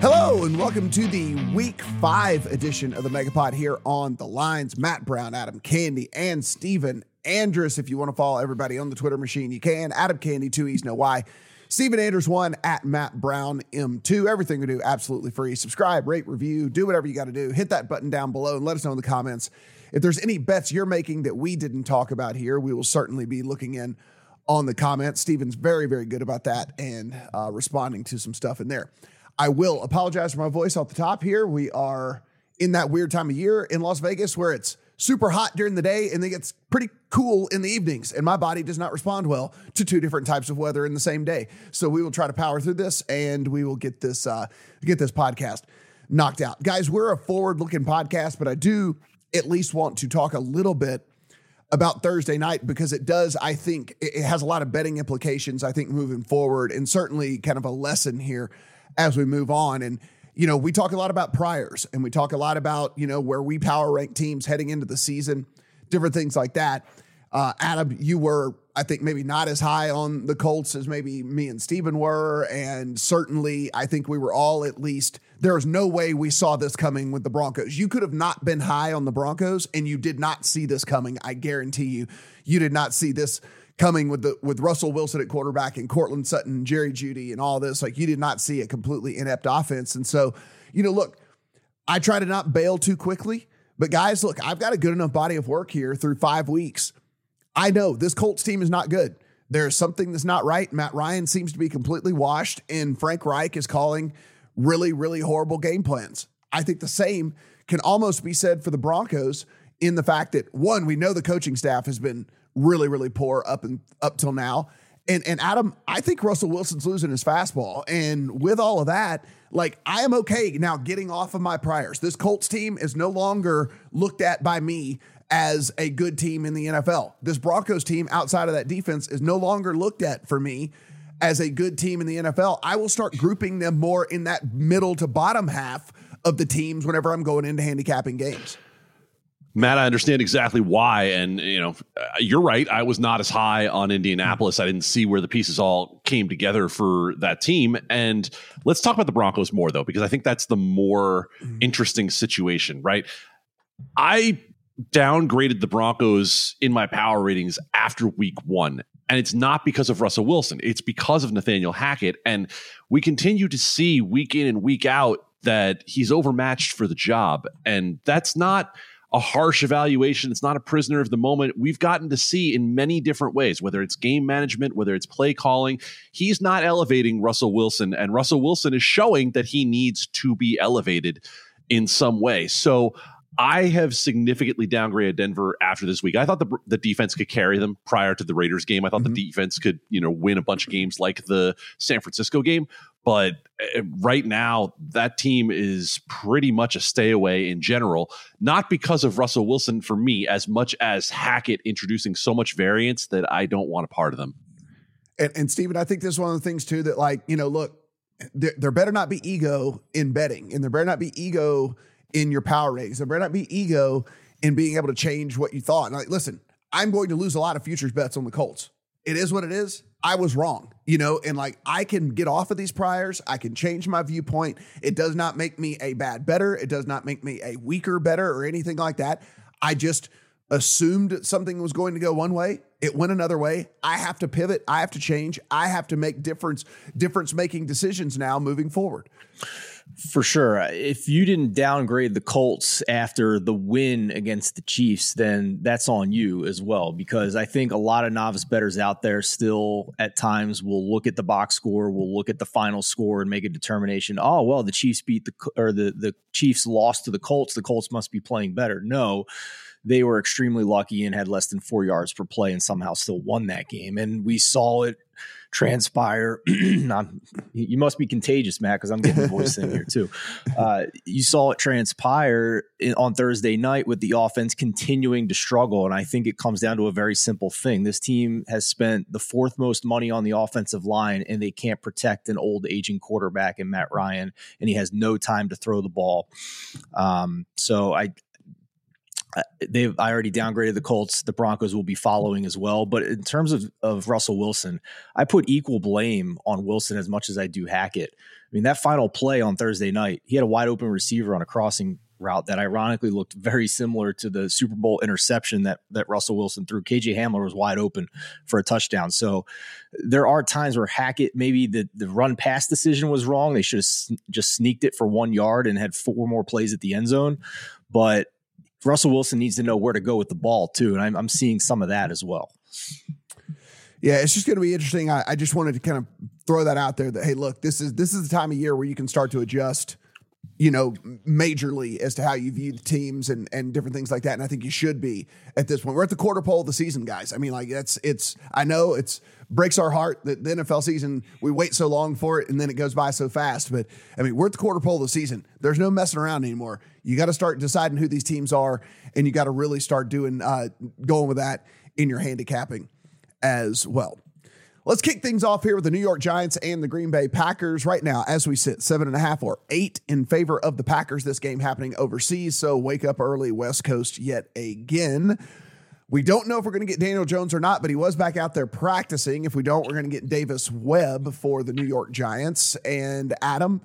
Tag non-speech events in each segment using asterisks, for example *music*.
Hello and welcome to the week five edition of the Megapod here on the lines. Matt Brown, Adam Candy, and Stephen Andrus. If you want to follow everybody on the Twitter machine, you can. Adam Candy, two E's, no Y. Stephen Andrus, one at Matt Brown M2. Everything we do absolutely free. Subscribe, rate, review, do whatever you got to do. Hit that button down below and let us know in the comments if there's any bets you're making that we didn't talk about here. We will certainly be looking in on the comments. Stephen's very, very good about that and uh, responding to some stuff in there. I will apologize for my voice off the top here. We are in that weird time of year in Las Vegas where it's super hot during the day and then gets pretty cool in the evenings. And my body does not respond well to two different types of weather in the same day. So we will try to power through this and we will get this uh, get this podcast knocked out. Guys, we're a forward-looking podcast, but I do at least want to talk a little bit about Thursday night because it does, I think, it has a lot of betting implications, I think, moving forward, and certainly kind of a lesson here as we move on. And, you know, we talk a lot about priors and we talk a lot about, you know, where we power rank teams heading into the season, different things like that. Uh, Adam, you were, I think, maybe not as high on the Colts as maybe me and Steven were. And certainly, I think we were all at least, there is no way we saw this coming with the Broncos. You could have not been high on the Broncos and you did not see this coming. I guarantee you, you did not see this coming with the with Russell Wilson at quarterback and Courtland Sutton, Jerry Jeudy, and all this. Like you did not see a completely inept offense. And so, you know, look, I try to not bail too quickly, but guys, look, I've got a good enough body of work here through five weeks. I know this Colts team is not good. There's something that's not right. Matt Ryan seems to be completely washed, and Frank Reich is calling really, really horrible game plans. I think the same can almost be said for the Broncos in the fact that one, we know the coaching staff has been really, really poor up and up till now. And and Adam, I think Russell Wilson's losing his fastball. And with all of that, like I am okay now getting off of my priors. This Colts team is no longer looked at by me as a good team in the NFL. This Broncos team outside of that defense is no longer looked at for me as a good team in the NFL. I will start grouping them more in that middle to bottom half of the teams whenever I'm going into handicapping games. Matt, I understand exactly why, and you know, you're right. I was not as high on Indianapolis. I didn't see where the pieces all came together for that team. And let's talk about the Broncos more, though, because I think that's the more mm-hmm. interesting situation, right? I downgraded the Broncos in my power ratings after week one. And it's not because of Russell Wilson, it's because of Nathaniel Hackett. And we continue to see week in and week out that he's overmatched for the job. And that's not a harsh evaluation. It's not a prisoner of the moment. We've gotten to see in many different ways, whether it's game management, whether it's play calling. He's not elevating Russell Wilson, and Russell Wilson is showing that he needs to be elevated in some way. So I have significantly downgraded Denver after this week. I thought the the defense could carry them prior to the Raiders game. I thought mm-hmm. the defense could, you know, win a bunch of games like the San Francisco game. But eh, right now, that team is pretty much a stay away in general, not because of Russell Wilson for me, as much as Hackett introducing so much variance that I don't want a part of them. And, and Stephen, I think this is one of the things too that, like, you know, look, there, there better not be ego in betting, and there better not be ego in your power ratings. There better not be ego in being able to change what you thought. And like, listen, I'm going to lose a lot of futures bets on the Colts. It is what it is. I was wrong, you know, and like I can get off of these priors. I can change my viewpoint. It does not make me a bad better. It does not make me a weaker better or anything like that. I just assumed something was going to go one way. It went another way. I have to pivot. I have to change. I have to make difference difference making decisions now moving forward. For sure. Uh, if you didn't downgrade the Colts after the win against the Chiefs, then that's on you as well. Because I think a lot of novice bettors out there still at times will look at the box score, will look at the final score and make a determination. Oh, well, the Chiefs beat the or the, the Chiefs lost to the Colts. The Colts must be playing better. No they were extremely lucky and had less than four yards per play and somehow still won that game. And we saw it transpire. *clears throat* you must be contagious, Matt, because I'm getting the voice in here too. *laughs* Uh, you saw it transpire in, on Thursday night with the offense continuing to struggle. And I think it comes down to a very simple thing. This team has spent the fourth most money on the offensive line, and they can't protect an old aging quarterback in Matt Ryan, and he has no time to throw the ball. Um, so I, Uh, they've I already downgraded the Colts. The Broncos will be following as well. But in terms of of Russell Wilson, I put equal blame on Wilson as much as I do Hackett. I mean, that final play on Thursday night, he had a wide open receiver on a crossing route that ironically looked very similar to the Super Bowl interception that that Russell Wilson threw. KJ Hamler was wide open for a touchdown. So there are times where Hackett maybe the the run pass decision was wrong. They should have just sneaked it for one yard and had four more plays at the end zone. But Russell Wilson needs to know where to go with the ball too, and I'm, I'm seeing some of that as well. Yeah, it's just going to be interesting. I, I just wanted to kind of throw that out there that hey, look, this is this is the time of year where you can start to adjust you know, majorly as to how you view the teams and and different things like that. And I think you should be at this point. We're at the quarter pole of the season, guys. I mean, like that's it's. I know it's breaks our heart that the NFL season we wait so long for it and then it goes by so fast. But I mean, we're at the quarter pole of the season. There's no messing around anymore. You got to start deciding who these teams are, and you got to really start doing uh, going with that in your handicapping as well. Let's kick things off here with the New York Giants and the Green Bay Packers. Right now, as we sit, seven and a half or eight in favor of the Packers. This game happening overseas, so wake up early, West Coast yet again. We don't know if we're going to get Daniel Jones or not, but he was back out there practicing. If we don't, we're going to get Davis Webb for the New York Giants. And Adam,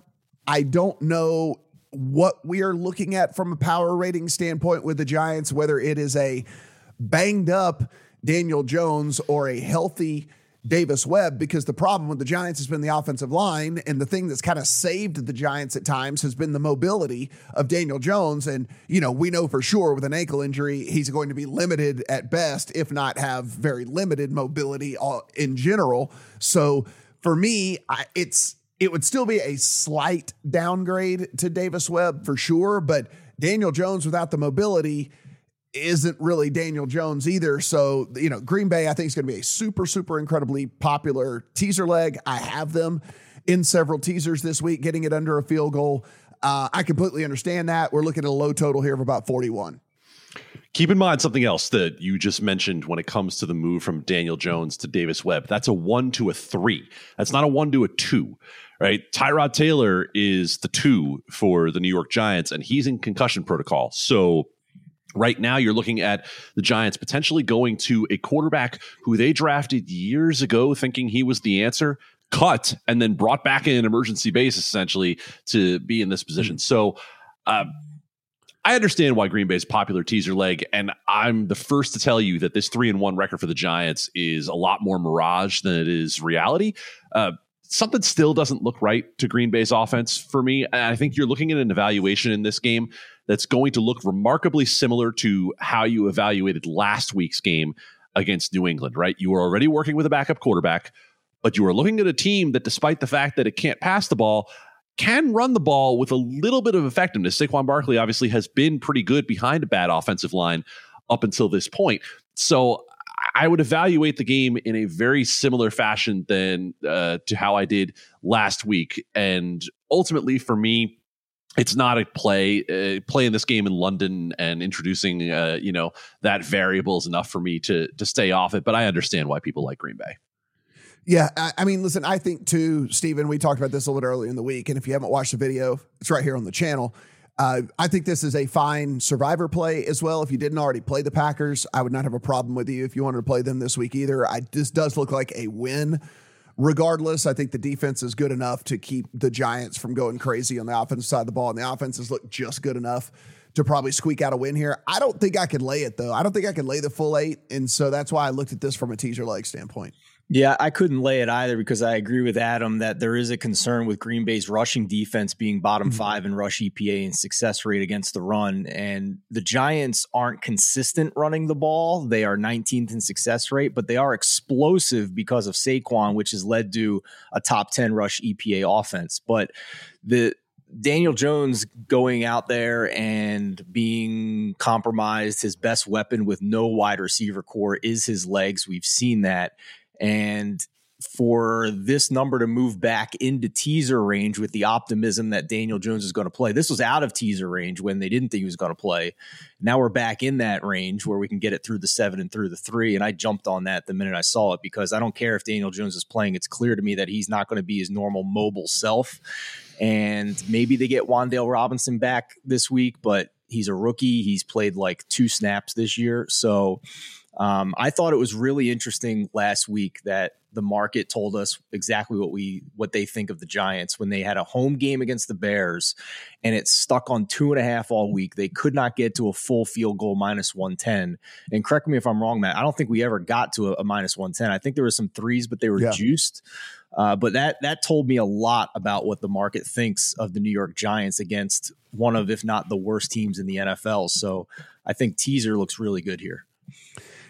I don't know what we are looking at from a power rating standpoint with the Giants, whether it is a banged up Daniel Jones or a healthy Davis Webb because the problem with the Giants has been the offensive line. And the thing that's kind of saved the Giants at times has been the mobility of Daniel Jones. And, you know, we know for sure with an ankle injury, he's going to be limited at best, if not have very limited mobility uh, in general. So for me, it's, it would still be a slight downgrade to Davis Webb for sure. But Daniel Jones without the mobility, isn't really Daniel Jones either. So, you know, Green Bay, I think, is going to be a super, super incredibly popular teaser leg. I have them in several teasers this week, getting it under a field goal. Uh, I completely understand that. We're looking at a low total here of about 41. Keep in mind something else that you just mentioned when it comes to the move from Daniel Jones to Davis Webb. That's a one to a three. That's not a one to a two, right? Tyrod Taylor is the two for the New York Giants, and he's in concussion protocol. So Right now, you're looking at the Giants potentially going to a quarterback who they drafted years ago, thinking he was the answer, cut, and then brought back in an emergency basis essentially to be in this position. So, uh, I understand why Green Bay's popular teaser leg, and I'm the first to tell you that this three and one record for the Giants is a lot more mirage than it is reality. Uh, something still doesn't look right to Green Bay's offense for me. And I think you're looking at an evaluation in this game that's going to look remarkably similar to how you evaluated last week's game against New England, right? You were already working with a backup quarterback, but you are looking at a team that, despite the fact that it can't pass the ball, can run the ball with a little bit of effectiveness. Saquon Barkley obviously has been pretty good behind a bad offensive line up until this point. So I would evaluate the game in a very similar fashion than uh, to how I did last week. And ultimately, for me, it's not a play uh, playing this game in London and introducing uh, you know that variable is enough for me to to stay off it. But I understand why people like Green Bay. Yeah, I, I mean, listen, I think too, Stephen. We talked about this a little bit earlier in the week, and if you haven't watched the video, it's right here on the channel. Uh, I think this is a fine survivor play as well. If you didn't already play the Packers, I would not have a problem with you if you wanted to play them this week either. I this does look like a win regardless, I think the defense is good enough to keep the Giants from going crazy on the offensive side of the ball, and the offenses look just good enough to probably squeak out a win here. I don't think I could lay it though. I don't think I could lay the full eight, and so that's why I looked at this from a teaser leg standpoint. Yeah, I couldn't lay it either because I agree with Adam that there is a concern with Green Bay's rushing defense being bottom mm-hmm. five in rush EPA and success rate against the run. And the Giants aren't consistent running the ball. They are 19th in success rate, but they are explosive because of Saquon, which has led to a top 10 rush EPA offense. But the Daniel Jones going out there and being compromised, his best weapon with no wide receiver core is his legs. We've seen that. And for this number to move back into teaser range with the optimism that Daniel Jones is going to play. This was out of teaser range when they didn't think he was going to play. Now we're back in that range where we can get it through the seven and through the three. And I jumped on that the minute I saw it because I don't care if Daniel Jones is playing. It's clear to me that he's not going to be his normal mobile self. And maybe they get Wan'Dale Robinson back this week, but he's a rookie. He's played like two snaps this year. So Um, I thought it was really interesting last week that the market told us exactly what we what they think of the Giants when they had a home game against the Bears and it stuck on two and a half all week. They could not get to a full field goal minus one ten. And correct me if I'm wrong, Matt. I don't think we ever got to a, a minus one ten. I think there were some threes, but they were yeah. juiced. Uh, but that that told me a lot about what the market thinks of the New York Giants against one of, if not the worst teams in the NFL. So I think teaser looks really good here.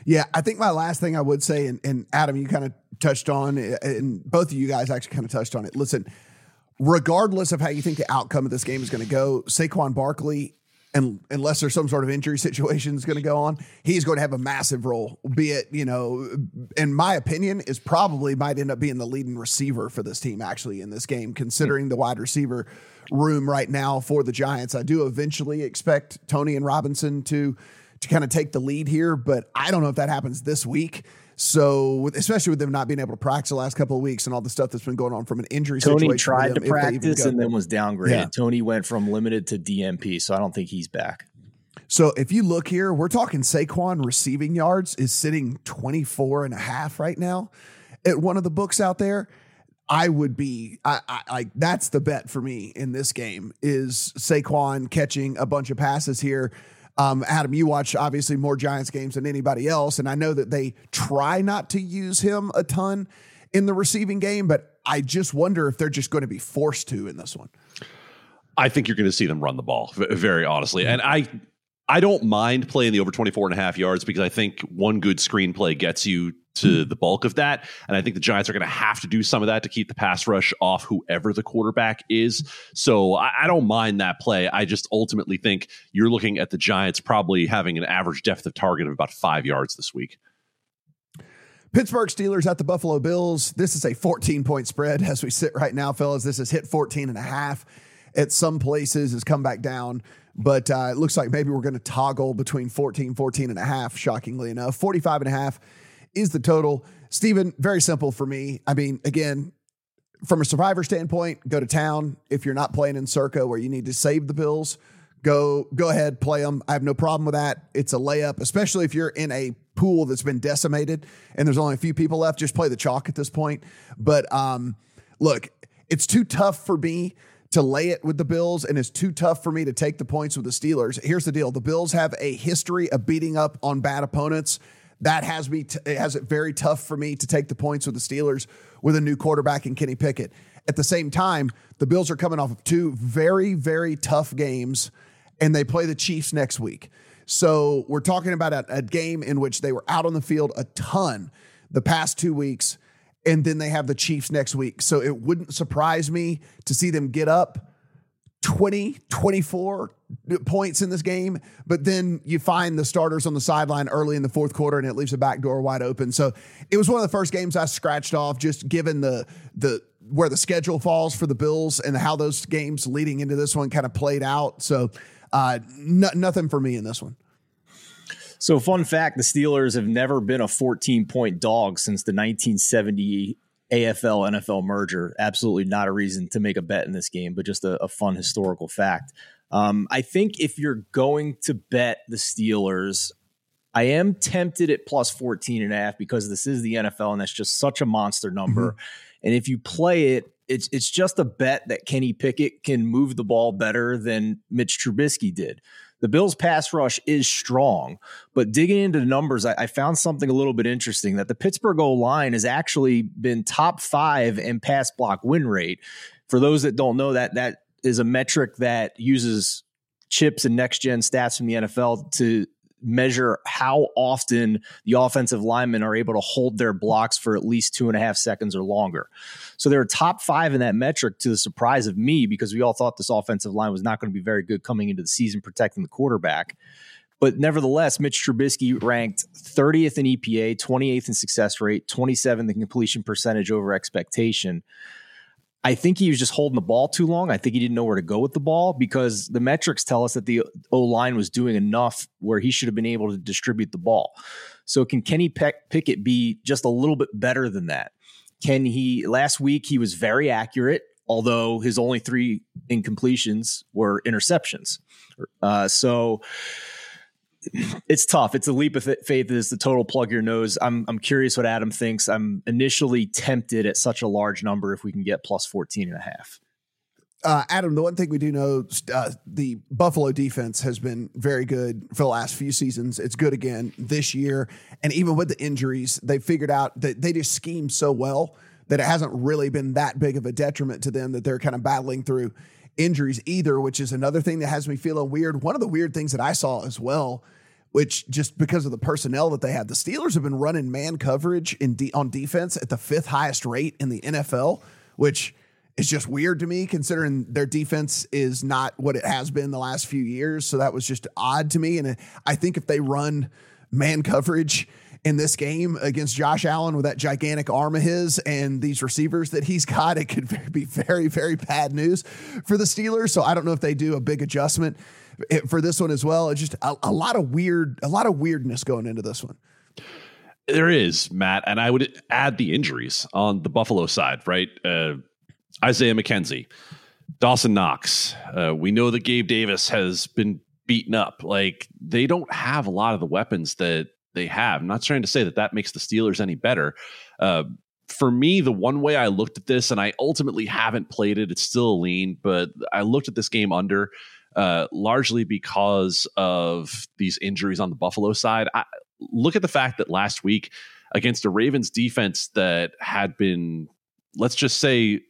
Yeah, I think my last thing I would say, and, and Adam, you kind of touched on, eh, and both of you guys actually kind of touched on it. Listen, regardless of how you think the outcome of this game is going to go, Saquon Barkley, and unless there's some sort of injury situation is going to go on, he's going to have a massive role. Be it, you know, in my opinion, is probably might end up being the leading receiver for this team actually in this game, considering the wide receiver room right now for the Giants. I do eventually expect Toney and Robinson to to kind of take the lead here, but I don't know if that happens this week. So, especially with them not being able to practice the last couple of weeks and all the stuff that's been going on from an injury Toney situation. tried to practice and then was downgraded. Yeah. Toney went from limited to DNP, so I don't think he's back. So if you look here, we're talking Saquon receiving yards is sitting 24 and a half right now at one of the books out there. I would be I, I like that's the bet for me in this game is Saquon catching a bunch of passes here um, Adam, you watch obviously more Giants games than anybody else, and I know that they try not to use him a ton in the receiving game, but I just wonder if they're just going to be forced to in this one. I think you're going to see them run the ball very honestly. And I I don't mind playing the over 24 and a half yards because I think one good screenplay gets you to hmm. the bulk of that. And I think the Giants are going to have to do some of that to keep the pass rush off whoever the quarterback is. So I, I, don't mind that play. I just ultimately think you're looking at the Giants probably having an average depth of target of about five yards this week. Pittsburgh Steelers at the Buffalo Bills. This is a 14 point spread as we sit right now, fellas. This has hit 14 and a half at some places, has come back down. But uh, it looks like maybe we're going to toggle between 14, 14 and a half, shockingly enough. 45 and a half is the total. Stephen, very simple for me. I mean, again, from a survivor standpoint, go to town. If you're not playing in Circa where you need to save the Bills, go go ahead, play them. I have no problem with that. It's a layup, especially if you're in a pool that's been decimated and there's only a few people left. Just play the chalk at this point. But um, look, it's too tough for me to lay it with the Bills, and it's too tough for me to take the points with the Steelers. Here's the deal: the Bills have a history of beating up on bad opponents. That has me t- it has it very tough for me to take the points with the Steelers with a new quarterback in Kenny Pickett. At the same time, the Bills are coming off of two very very tough games, and they play the Chiefs next week. So we're talking about a, a game in which they were out on the field a ton the past two weeks and then they have the Chiefs next week. So it wouldn't surprise me to see them get up 20, 24 points in this game, but then you find the starters on the sideline early in the fourth quarter and it leaves the back door wide open. So it was one of the first games I scratched off just given the the where the schedule falls for the Bills and how those games leading into this one kind of played out. So uh, n- nothing for me in this one. So, fun fact the Steelers have never been a 14 point dog since the 1970 AFL NFL merger. Absolutely not a reason to make a bet in this game, but just a, a fun historical fact. Um, I think if you're going to bet the Steelers, I am tempted at plus 14 and a half because this is the NFL and that's just such a monster number. Mm-hmm. And if you play it, it's it's just a bet that Kenny Pickett can move the ball better than Mitch Trubisky did. The Bills' pass rush is strong, but digging into the numbers, I, I found something a little bit interesting that the Pittsburgh O line has actually been top five in pass block win rate. For those that don't know that, that is a metric that uses chips and next gen stats from the NFL to measure how often the offensive linemen are able to hold their blocks for at least two and a half seconds or longer. So they're top five in that metric to the surprise of me because we all thought this offensive line was not going to be very good coming into the season protecting the quarterback. But nevertheless, Mitch Trubisky ranked 30th in EPA, 28th in success rate, 27th in completion percentage over expectation. I think he was just holding the ball too long. I think he didn't know where to go with the ball because the metrics tell us that the O line was doing enough where he should have been able to distribute the ball. So, can Kenny Pickett be just a little bit better than that? Can he? Last week, he was very accurate, although his only three incompletions were interceptions. Uh, so, it's tough. It's a leap of faith. Is the total plug your nose. I'm I'm curious what Adam thinks. I'm initially tempted at such a large number if we can get plus 14 and a half. Uh, Adam, the one thing we do know, uh, the Buffalo defense has been very good for the last few seasons. It's good again this year. And even with the injuries, they figured out that they just scheme so well that it hasn't really been that big of a detriment to them that they're kind of battling through injuries either, which is another thing that has me feeling weird. One of the weird things that I saw as well, which just because of the personnel that they have, the Steelers have been running man coverage in de- on defense at the fifth highest rate in the NFL, which is just weird to me considering their defense is not what it has been the last few years. So that was just odd to me. And I think if they run man coverage in this game against Josh Allen with that gigantic arm of his and these receivers that he's *laughs* got, it could be very, very bad news for the Steelers. So I don't know if they do a big adjustment for this one as well. It's just a, a lot of weird, a lot of weirdness going into this one. There is Matt, and I would add the injuries on the Buffalo side, right? Uh, Isaiah McKenzie, Dawson Knox. Uh, we know that Gabe Davis has been beaten up. Like they don't have a lot of the weapons that they have. I'm not trying to say that that makes the Steelers any better. Uh, for me, the one way I looked at this, and I ultimately haven't played it, it's still a lean, but I looked at this game under uh, largely because of these injuries on the Buffalo side. I, look at the fact that last week against a Ravens defense that had been, let's just say,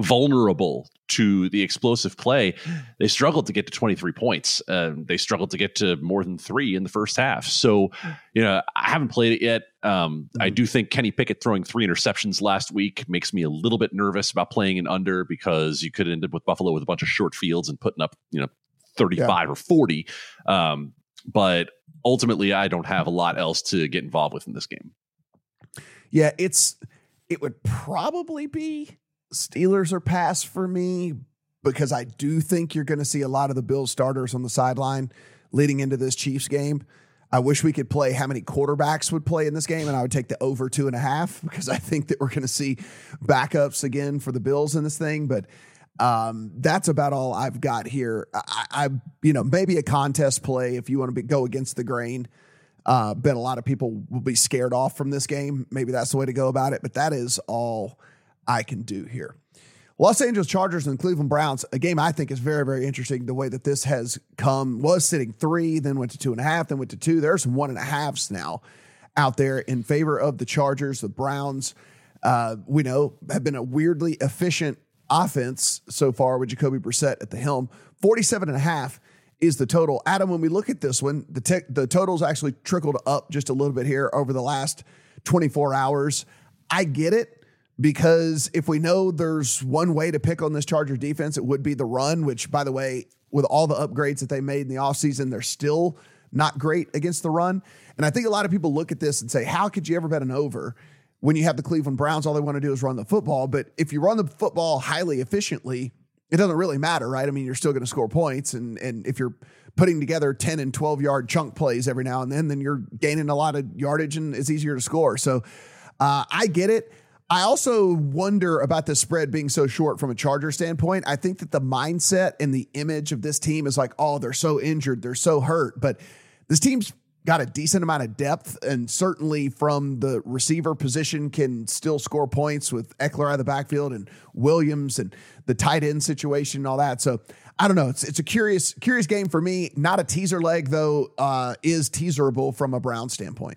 vulnerable to the explosive play, they struggled to get to 23 points. Uh, they struggled to get to more than three in the first half. So, you know, I haven't played it yet. Um, mm-hmm. I do think Kenny Pickett throwing three interceptions last week makes me a little bit nervous about playing an under because you could end up with Buffalo with a bunch of short fields and putting up, you know, 35 yeah. or 40. Um, but ultimately, I don't have a lot else to get involved with in this game. Yeah, it's it would probably be Steelers are pass for me because I do think you're going to see a lot of the Bills starters on the sideline leading into this Chiefs game. I wish we could play how many quarterbacks would play in this game, and I would take the over two and a half *laughs* because I think that we're going to see backups again for the Bills in this thing. But um, that's about all I've got here. I, I, you know, maybe a contest play if you want to be, go against the grain. Uh, bet a lot of people will be scared off from this game. Maybe that's the way to go about it. But that is all I can do here. Los Angeles Chargers and Cleveland Browns, a game I think is very, very interesting. The way that this has come was sitting three, then went to two and a half, then went to two. There are some one and a halves now out there in favor of the Chargers. The Browns, uh, we know, have been a weirdly efficient offense so far with Jacoby Brissett at the helm. 47 and a half is the total. Adam, when we look at this one, the, te- the totals actually trickled up just a little bit here over the last 24 hours. I get it because if we know there's one way to pick on this Charger defense, it would be the run, which, by the way, with all the upgrades that they made in the offseason, they're still not great against the run. And I think a lot of people look at this and say, how could you ever bet an over when you have the Cleveland Browns? All they want to do is run the football. But if you run the football highly efficiently, it doesn't really matter, right? I mean, you're still going to score points. And, and if you're putting together 10 and 12 yard chunk plays every now and then, then you're gaining a lot of yardage and it's easier to score. So uh, I get it. I also wonder about the spread being so short from a Charger standpoint. I think that the mindset and the image of this team is like, oh, they're so injured, they're so hurt. But this team's got a decent amount of depth, and certainly from the receiver position can still score points with Ekeler out of the backfield and Williams and the tight end situation and all that. So I don't know. It's it's a curious curious game for me. Not a teaser leg though. Uh, is teaserable from a Brown standpoint.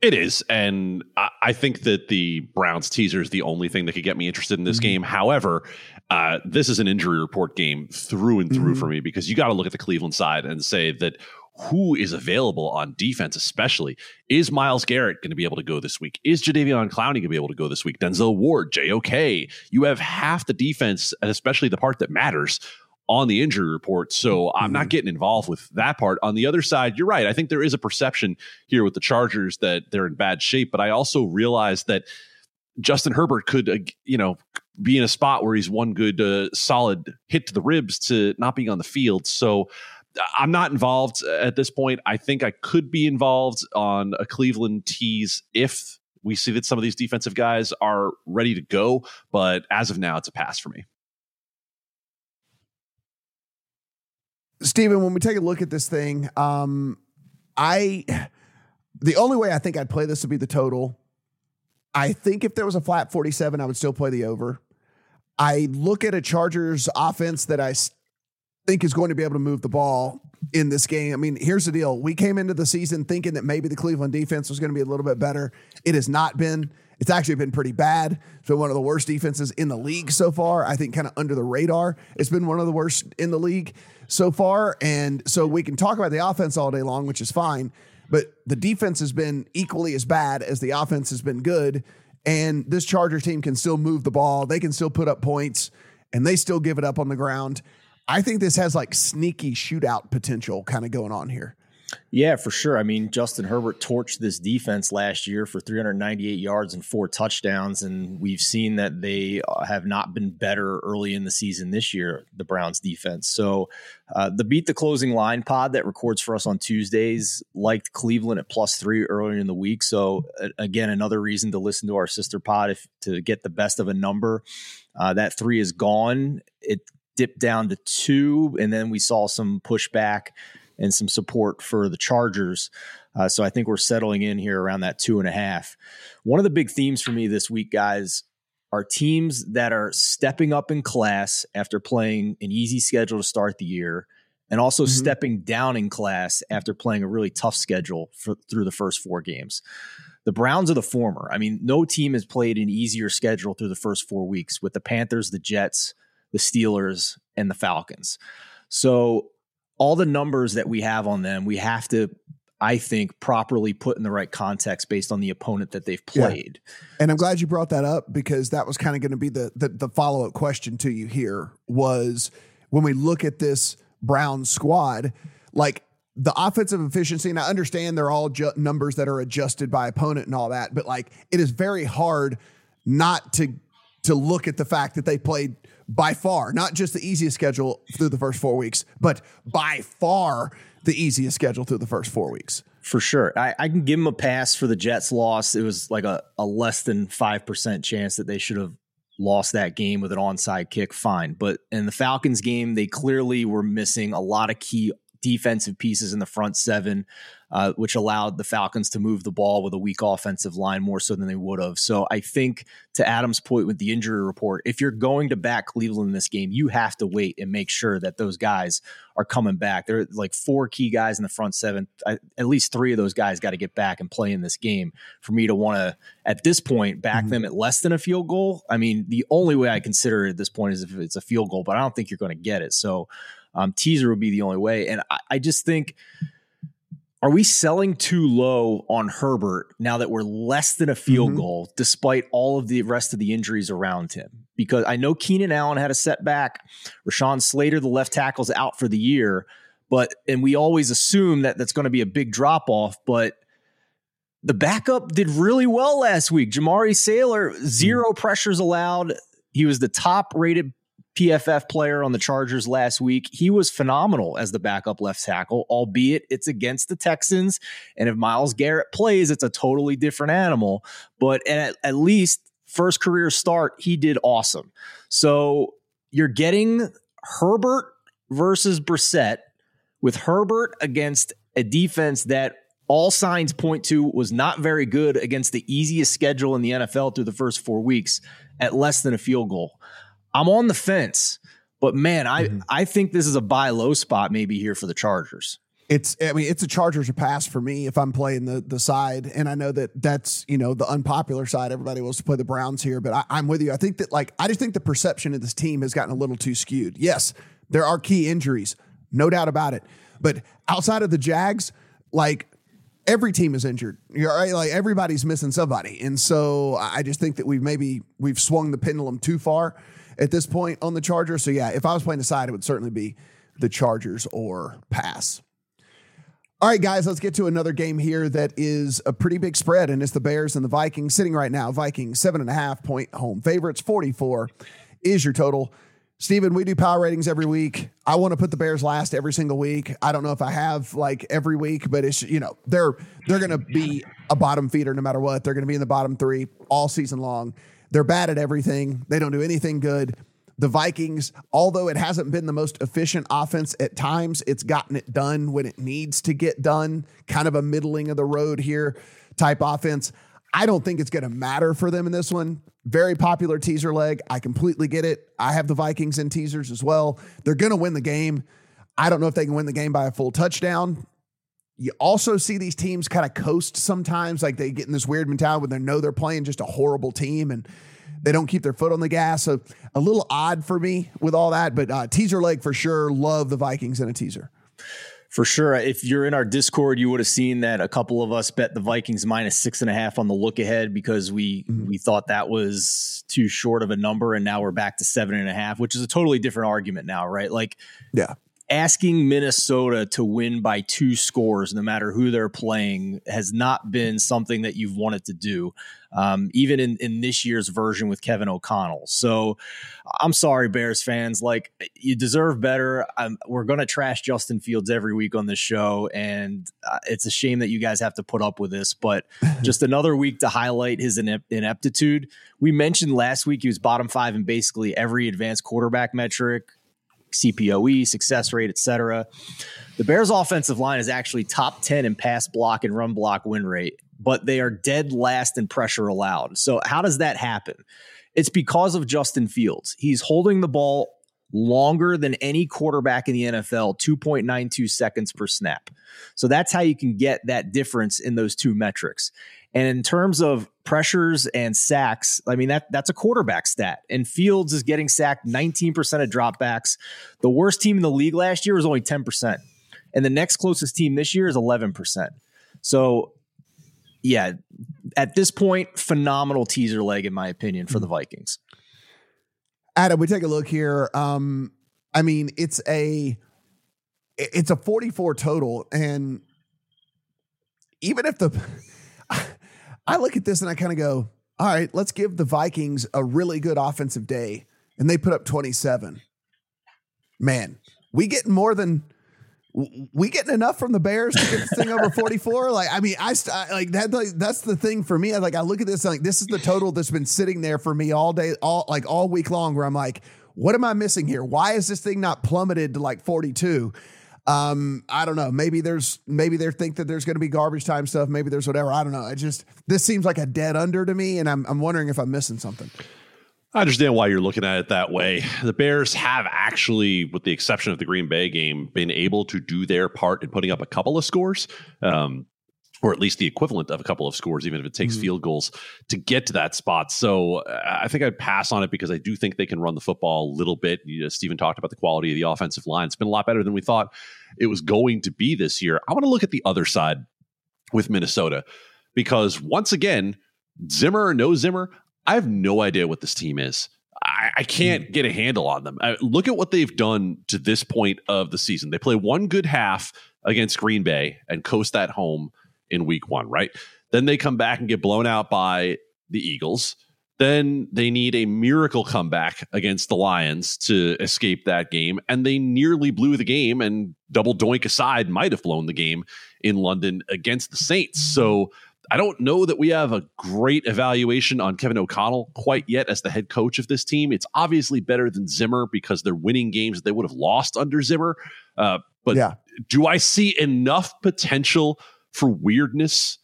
It is, and I, I, think that the Browns teaser is the only thing that could get me interested in this mm-hmm. game. However, uh, this is an injury report game through and through mm-hmm. for me because you got to look at the Cleveland side and say that who is available on defense, especially. Is Myles Garrett going to be able to go this week? Is Jadeveon Clowney going to be able to go this week? Denzel Ward, JOK. You have half the defense, and especially the part that matters on the injury report. So mm-hmm. I'm not mm-hmm. getting involved with that part. On the other side, you're right. I think there is a perception here with the Chargers that they're in bad shape, but I also realize that Justin Herbert could, uh, you know, be in a spot where he's one good uh, solid hit to the ribs to not being on the field. So I'm not involved at this point. I think I could be involved on a Cleveland tease if we see that some of these defensive guys are ready to go, but as of now, it's a pass for me. Stephen, when we take a look at this thing, um, I the only way I think I'd play this would be the total. I think if there was a flat 47, I would still play the over. I look at a Chargers offense that I think is going to be able to move the ball in this game. I mean, here's the deal. We came into the season thinking that maybe the Cleveland defense was going to be a little bit better. It has not been. It's actually been pretty bad. It's been one of the worst defenses in the league so far. I think kind of under the radar. It's been one of the worst in the league so far. And so we can talk about the offense all day long, which is fine. But the defense has been equally as bad as the offense has been good. And this Charger team can still move the ball. They can still put up points and they still give it up on the ground. I think this has like sneaky shootout potential kind of going on here. Yeah, for sure. I mean, Justin Herbert torched this defense last year for 398 yards and four touchdowns, and we've seen that they uh, have not been better early in the season this year, the Browns defense. So, uh, the Beat the Closing Line pod that records for us on Tuesdays liked Cleveland at plus three earlier in the week. So, uh, again, another reason to listen to our sister pod if to get the best of a number. Uh, that three is gone. It dipped down to two, and then we saw some pushback and some support for the Chargers. Uh, so I think we're settling in here around that two and a half. One of the big themes for me this week, guys, are teams that are stepping up in class after playing an easy schedule to start the year and also mm-hmm. stepping down in class after playing a really tough schedule for, through the first four games. The Browns are the former. I mean, no team has played an easier schedule through the first four weeks with the Panthers, the Jets, the Steelers, and the Falcons. So all the numbers that we have on them, we have to, I think, properly put in the right context based on the opponent that they've played. Yeah. And I'm glad you brought that up because that was kind of going to be the the, the follow up question to you here was when we look at this Brown squad, like the offensive efficiency, and I understand they're all ju- numbers that are adjusted by opponent and all that, but like it is very hard not to to look at the fact that they played by far, not just the easiest schedule through the first four weeks, but by far the easiest schedule through the first four weeks. For sure. I, I can give them a pass for the Jets loss. It was like a, a less than 5% chance that they should have lost that game with an onside kick. Fine. But in the Falcons game, they clearly were missing a lot of key defensive pieces in the front seven, uh, which allowed the Falcons to move the ball with a weak offensive line more so than they would have. So I think to Adam's point with the injury report, if you're going to back Cleveland in this game, you have to wait and make sure that those guys are coming back. There are like four key guys in the front seven. I, at least three of those guys got to get back and play in this game for me to want to, at this point, back mm-hmm. them at less than a field goal. I mean, the only way I consider it at this point is if it's a field goal, but I don't think you're going to get it. So um, teaser would be the only way. And I, I just think, are we selling too low on Herbert now that we're less than a field mm-hmm. goal, despite all of the rest of the injuries around him? Because I know Keenan Allen had a setback. Rashawn Slater, the left tackle's out for the year, but and we always assume that that's going to be a big drop off, but the backup did really well last week. Jamaree Salyer, zero mm-hmm. pressures allowed. He was the top rated PFF player on the Chargers last week. He was phenomenal as the backup left tackle, albeit it's against the Texans. And if Myles Garrett plays, it's a totally different animal. But at, at least first career start, he did awesome. So you're getting Herbert versus Brissett with Herbert against a defense that all signs point to was not very good against the easiest schedule in the NFL through the first four weeks at less than a field goal. I'm on the fence, but man, I mm-hmm. I think this is a buy low spot maybe here for the Chargers. It's I mean it's a Chargers pass for me if I'm playing the the side, and I know that that's you know the unpopular side. Everybody wants to play the Browns here, but I, am with you. I think that like I just think the perception of this team has gotten a little too skewed. Yes, there are key injuries, no doubt about it, but outside of the Jags, like every team is injured. You're right, like everybody's missing somebody, and so I just think that we've maybe we've swung the pendulum too far at this point on the Chargers. So yeah, if I was playing the side, it would certainly be the Chargers or pass. All right, guys, let's get to another game here that is a pretty big spread, and it's the Bears and the Vikings sitting right now. Vikings seven and a half point home favorites, 44 is your total. Steven, we do power ratings every week. I want to put the Bears last every single week. I don't know if I have like every week, but it's you know, they're they're gonna be a bottom feeder no matter what. They're gonna be in the bottom three all season long. They're bad at everything. They don't do anything good. the Vikings, although it hasn't been the most efficient offense at times, it's gotten it done when it needs to get done. Kind of a middling of the road here type offense. I don't think it's going to matter for them in this one. Very popular teaser leg. I completely get it. I have the Vikings in teasers as well. They're going to win the game. I don't know if they can win the game by a full touchdown. You also see these teams kind of coast sometimes, like they get in this weird mentality when they know they're playing just a horrible team and they don't keep their foot on the gas. So a little odd for me with all that, but uh, teaser leg for sure. Love the Vikings in a teaser. For sure. If you're in our Discord, you would have seen that a couple of us bet the Vikings minus six and a half on the look ahead because we mm-hmm. we thought that was too short of a number, and now we're back to seven and a half, which is a totally different argument now, right? Like, yeah, asking Minnesota to win by two scores, no matter who they're playing, has not been something that you've wanted to do, um, even in, in this year's version with Kevin O'Connell. So I'm sorry, Bears fans. Like, you deserve better. I'm, we're going to trash Justin Fields every week on this show, and uh, it's a shame that you guys have to put up with this, but *laughs* just another week to highlight his ineptitude. We mentioned last week he was bottom five in basically every advanced quarterback metric CPOE, success rate, etc. The Bears' offensive line is actually top 10 in pass block and run block win rate, but they are dead last in pressure allowed. So, how does that happen? It's because of Justin Fields. He's holding the ball longer than any quarterback in the NFL, 2.92 seconds per snap. So that's how you can get that difference in those two metrics. And in terms of pressures and sacks, I mean that that's a quarterback stat. And Fields is getting sacked 19% of dropbacks. The worst team in the league last year was only 10%. And the next closest team this year is 11%. So yeah, at this point, phenomenal teaser leg in my opinion for the Vikings. Adam, we take a look here. Um, I mean, it's a it's a 44 total and even if the I look at this and I kind of go, all right, let's give the Vikings a really good offensive day. And they put up 27. Man, we getting more than we getting enough from the Bears to get this thing over 44. *laughs* Like, I mean, I, I like that. Like, that's the thing for me. I like, I look at this like this is the total that's been sitting there for me all day, all like all week long. Where I'm like, what am I missing here? Why is this thing not plummeted to like 42? Um, I don't know. Maybe there's maybe they think that there's going to be garbage time stuff. Maybe there's whatever. I don't know. I just this seems like a dead under to me, and I'm I'm wondering if I'm missing something. I understand why you're looking at it that way. The Bears have actually, with the exception of the Green Bay game, been able to do their part in putting up a couple of scores. Um, or at least the equivalent of a couple of scores, even if it takes mm-hmm. field goals to get to that spot. So I think I'd pass on it because I do think they can run the football a little bit. You know, Stephen talked about the quality of the offensive line. It's been a lot better than we thought it was going to be this year. I want to look at the other side with Minnesota because once again, Zimmer or no Zimmer, I have no idea what this team is. I, I can't get a handle on them. I, look at what they've done to this point of the season. They play one good half against Green Bay and coast that home in week one, right? Then they come back and get blown out by the Eagles. Then they need a miracle comeback against the Lions to escape that game. And they nearly blew the game and double doink aside might have blown the game in London against the Saints. So I don't know that we have a great evaluation on Kevin O'Connell quite yet as the head coach of this team. It's obviously better than Zimmer because they're winning games that they would have lost under Zimmer. Uh, but yeah. do I see enough potential for weirdness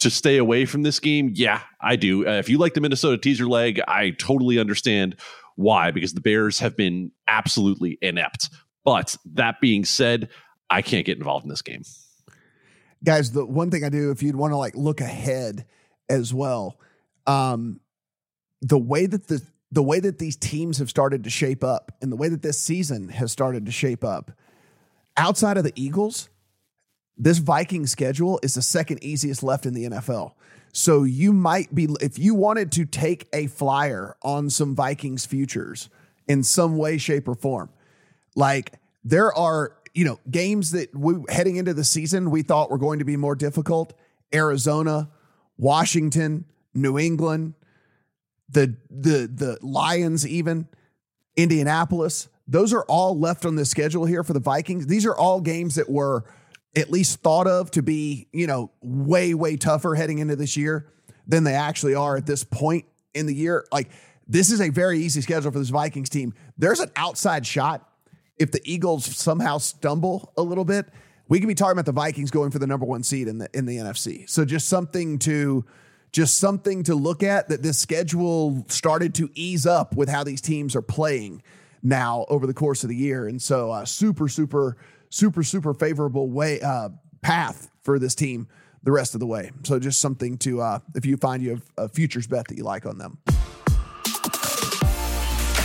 to stay away from this game? Yeah, I do. Uh, if you like the Minnesota teaser leg, I totally understand why, because the Bears have been absolutely inept. But that being said, I can't get involved in this game. Guys, the one thing I do, if you'd want to like look ahead as well, um, the way that the the way that these teams have started to shape up and the way that this season has started to shape up, outside of the Eagles, this Viking schedule is the second easiest left in the NFL. So you might be, if you wanted to take a flyer on some Vikings futures in some way, shape, or form, like there are, you know, games that we heading into the season we thought were going to be more difficult. Arizona, Washington, New England, the the the Lions, even Indianapolis. Those are all left on the schedule here for the Vikings. These are all games that were at least thought of to be, you know, way, way tougher heading into this year than they actually are at this point in the year. Like this is a very easy schedule for this Vikings team. There's an outside shot if the Eagles somehow stumble a little bit. We could be talking about the Vikings going for the number one seed in the in the NFC. So just something to just something to look at that this schedule started to ease up with how these teams are playing now over the course of the year. And so uh, super, super, super, super favorable way uh, path for this team the rest of the way. So just something to uh, if you find you have a futures bet that you like on them.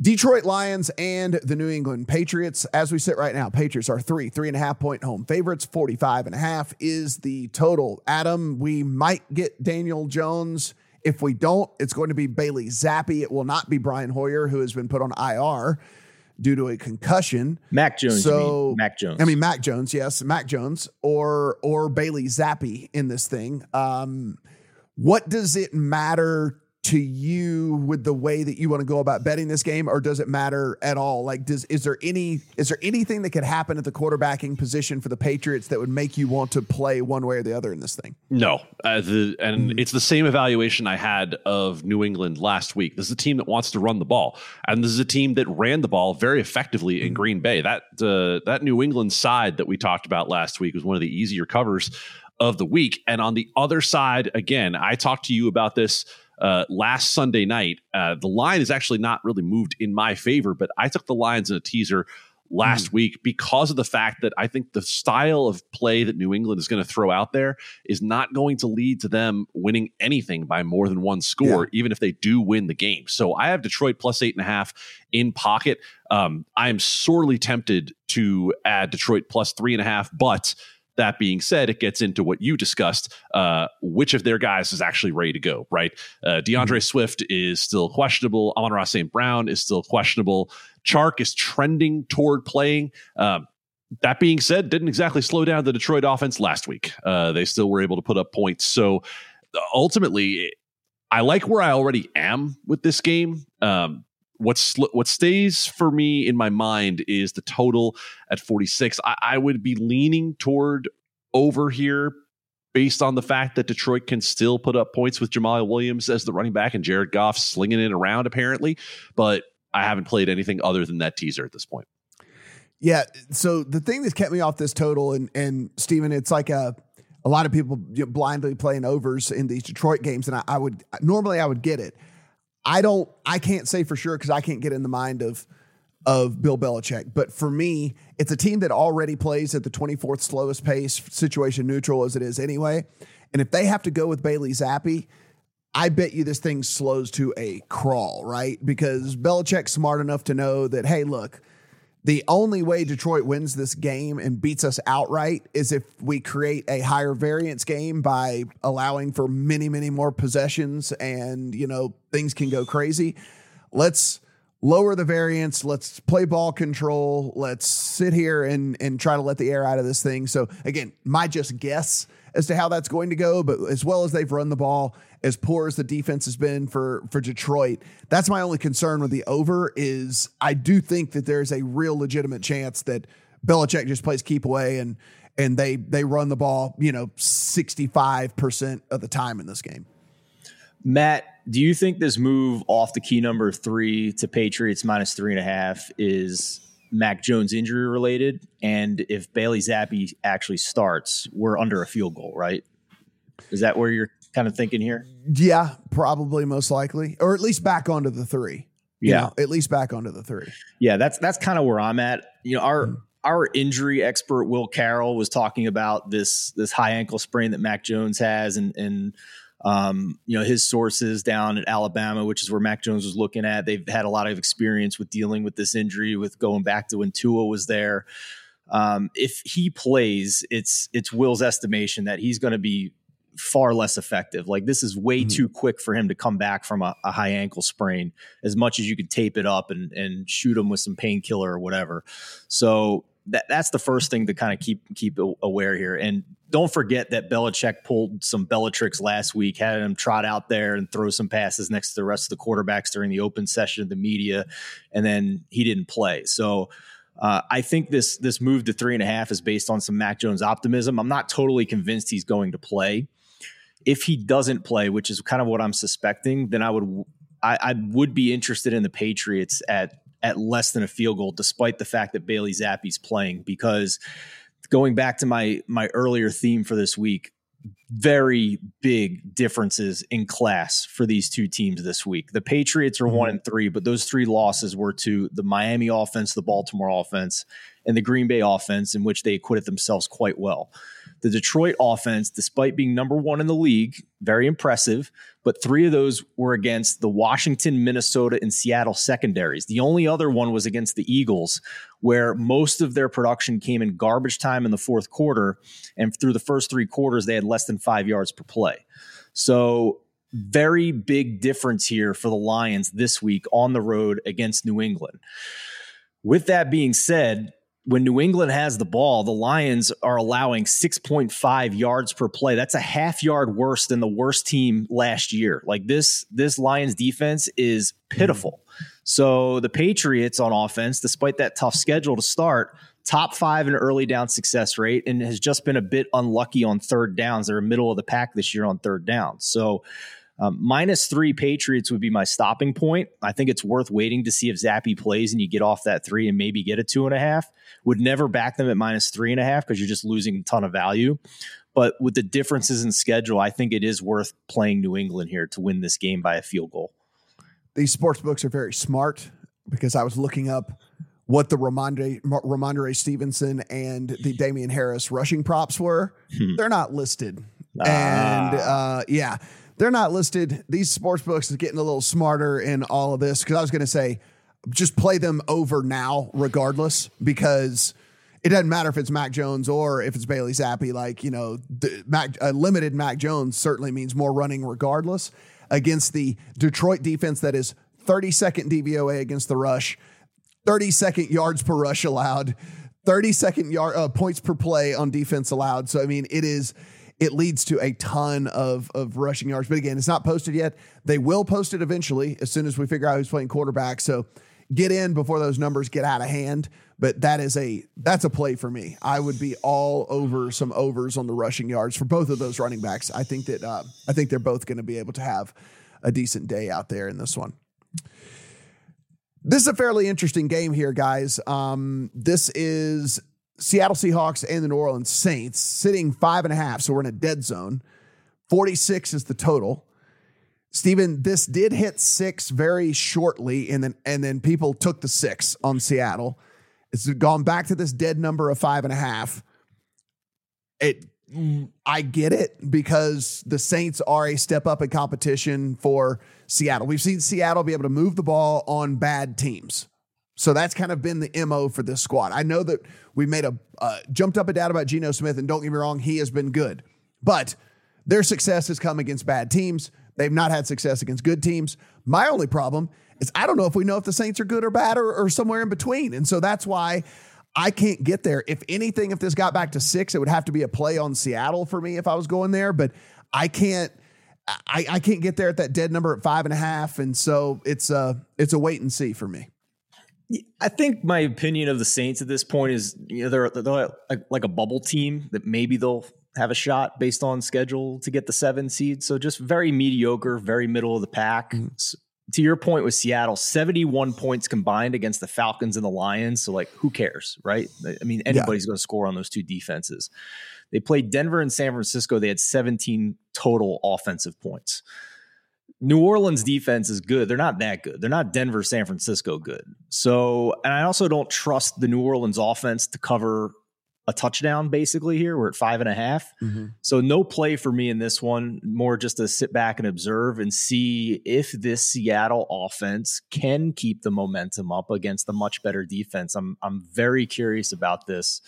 Detroit Lions and the New England Patriots. As we sit right now, Patriots are three, three and a half point home favorites. 45 and a half is the total. Adam, we might get Daniel Jones. If we don't, it's going to be Bailey Zappe. It will not be Brian Hoyer, who has been put on IR due to a concussion. Mac Jones. So. Mac Jones. I mean Mac Jones, yes, Mac Jones, or or Bailey Zappe in this thing. Um, what does it matter to you with the way that you want to go about betting this game, or does it matter at all? Like, does is there any is there anything that could happen at the quarterbacking position for the Patriots that would make you want to play one way or the other in this thing? No, uh, the, and it's the same evaluation I had of New England last week. This is a team that wants to run the ball, and this is a team that ran the ball very effectively in Green Bay. That uh, that New England side that we talked about last week was one of the easier covers of the week. And on the other side, again, I talked to you about this uh, last Sunday night. Uh, the line is actually not really moved in my favor, but I took the lines in a teaser last week because of the fact that I think the style of play that New England is going to throw out there is not going to lead to them winning anything by more than one score, even if they do win the game. So I have Detroit plus eight and a half in pocket. Um, I am sorely tempted to add Detroit plus three and a half, but that being said, it gets into what you discussed. Uh, which of their guys is actually ready to go, right? Uh, DeAndre Swift is still questionable. Amon-Ra St. Brown is still questionable. Chark is trending toward playing. Um, that being said, didn't exactly slow down the Detroit offense last week. Uh, they still were able to put up points. So ultimately, I like where I already am with this game. Um, what's what stays for me in my mind is the total at 46. I, I would be leaning toward over here based on the fact that Detroit can still put up points with Jamaal Williams as the running back and Jared Goff slinging it around apparently, but I haven't played anything other than that teaser at this point. Yeah. So the thing that's kept me off this total, and and Steven, it's like a a lot of people blindly playing overs in these Detroit games, and I, I would normally I would get it. I don't. I can't say for sure because I can't get in the mind of of Bill Belichick. But for me, it's a team that already plays at the 24th slowest pace, situation neutral as it is anyway. And if they have to go with Bailey Zappe, I bet you this thing slows to a crawl, right? Because Belichick's smart enough to know that, hey, look, the only way Detroit wins this game and beats us outright is if we create a higher variance game by allowing for many, many more possessions and, you know, things can go crazy. Let's lower the variance. Let's play ball control. Let's sit here and and try to let the air out of this thing. So again, my just guess as to how that's going to go, but as well as they've run the ball, as poor as the defense has been for for Detroit, that's my only concern with the over is I do think that there's a real legitimate chance that Belichick just plays keep away and and they they run the ball, you know, 65% of the time in this game. Matt, do you think this move off the key number three to Patriots minus three and a half is Mac Jones injury related? And if Bailey Zappe actually starts, we're under a field goal, right? Is that where you're kind of thinking here? Yeah, probably most likely, or at least back onto the three. You Yeah. know, at least back onto the three. Yeah, that's that's kind of where I'm at. You know, our hmm. our injury expert Will Carroll was talking about this this high ankle sprain that Mac Jones has, and and um, you know his sources down at Alabama, which is where Mac Jones was looking at. They've had a lot of experience with dealing with this injury, with going back to when Tua was there. Um, if he plays, it's it's Will's estimation that he's going to be far less effective. Like this is way Mhm. too quick for him to come back from a, a high ankle sprain. As much as you could tape it up and and shoot him with some painkiller or whatever. So that that's the first thing to kind of keep keep aware here. And don't forget that Belichick pulled some Bellatrix last week, had him trot out there and throw some passes next to the rest of the quarterbacks during the open session of the media, and then he didn't play. So. Uh, I think this this move to three and a half is based on some Mac Jones optimism. I'm not totally convinced he's going to play. If he doesn't play, which is kind of what I'm suspecting, then I would I, I would be interested in the Patriots at at less than a field goal, despite the fact that Bailey Zappe's playing. Because going back to my my earlier theme for this week, very big differences in class for these two teams this week. The Patriots are mm-hmm. one and three, but those three losses were to the Miami offense, the Baltimore offense, and the Green Bay offense, in which they acquitted themselves quite well. The Detroit offense, despite being number one in the league, very impressive, but three of those were against the Washington, Minnesota, and Seattle secondaries. The only other one was against the Eagles, where most of their production came in garbage time in the fourth quarter. And through the first three quarters, they had less than five yards per play. So, very big difference here for the Lions this week on the road against New England. With that being said, when New England has the ball, the Lions are allowing 6.5 yards per play. That's a half yard worse than the worst team last year. Like this, this Lions defense is pitiful. So the Patriots on offense, despite that tough schedule to start, top five in early down success rate and has just been a bit unlucky on third downs. They're middle of the pack this year on third downs. So um, minus three Patriots would be my stopping point. I think it's worth waiting to see if Zappe plays and you get off that three and maybe get a two and a half. Would never back them at minus three and a half because you're just losing a ton of value. But with the differences in schedule, I think it is worth playing New England here to win this game by a field goal. These sports books are very smart because I was looking up what the Rhamondre, Rhamondre Stevenson and the Damien Harris rushing props were. Hmm. They're not listed. Ah. And uh, yeah, they're not listed. These sports books is getting a little smarter in all of this because I was going to say just play them over now, regardless, because it doesn't matter if it's Mac Jones or if it's Bailey Zappe. Like you know, the Mac, limited Mac Jones certainly means more running, regardless, against the Detroit defense that is 32nd DVOA against the rush, 32nd yards per rush allowed, 32nd yard uh, points per play on defense allowed. So I mean, it is it leads to a ton of of rushing yards. But again, it's not posted yet. They will post it eventually as soon as we figure out who's playing quarterback. So get in before those numbers get out of hand. But that is a that's a play for me. I would be all over some overs on the rushing yards for both of those running backs. I think that uh, I think they're both going to be able to have a decent day out there in this one. This is a fairly interesting game here, guys. Um, this is Seattle Seahawks and the New Orleans Saints sitting five and a half. So we're in a dead zone. 46 is the total. Steven, this did hit six very shortly, and then and then people took the six on Seattle. It's gone back to this dead number of five and a half. It I get it because the Saints are a step up in competition for Seattle. We've seen Seattle be able to move the ball on bad teams. So that's kind of been the MO for this squad. I know that we made a uh, jumped up and down about Geno Smith, and don't get me wrong, he has been good. But their success has come against bad teams. They've not had success against good teams. My only problem is I don't know if we know if the Saints are good or bad or, or somewhere in between. And so that's why I can't get there. If anything, if this got back to six, it would have to be a play on Seattle for me if I was going there. But I can't. I, I can't get there at that dead number at five and a half, and so it's a it's a wait and see for me. I think my opinion of the Saints at this point is you know they're, they're like, a bubble team that maybe they'll have a shot based on schedule to get the seven seed. So just very mediocre, very middle of the pack. Mm-hmm. S- to your point with Seattle, 71 points combined against the Falcons and the Lions. So, like, who cares, right? I mean, anybody's yeah. going to score on those two defenses. They played Denver and San Francisco. They had 17 total offensive points. New Orleans defense is good. They're not that good. They're not Denver, San Francisco good. So, and I also don't trust the New Orleans offense to cover a touchdown basically here. We're at five and a half. Mm-hmm. So no play for me in this one, more just to sit back and observe and see if this Seattle offense can keep the momentum up against the much better defense. I'm I'm very curious about this.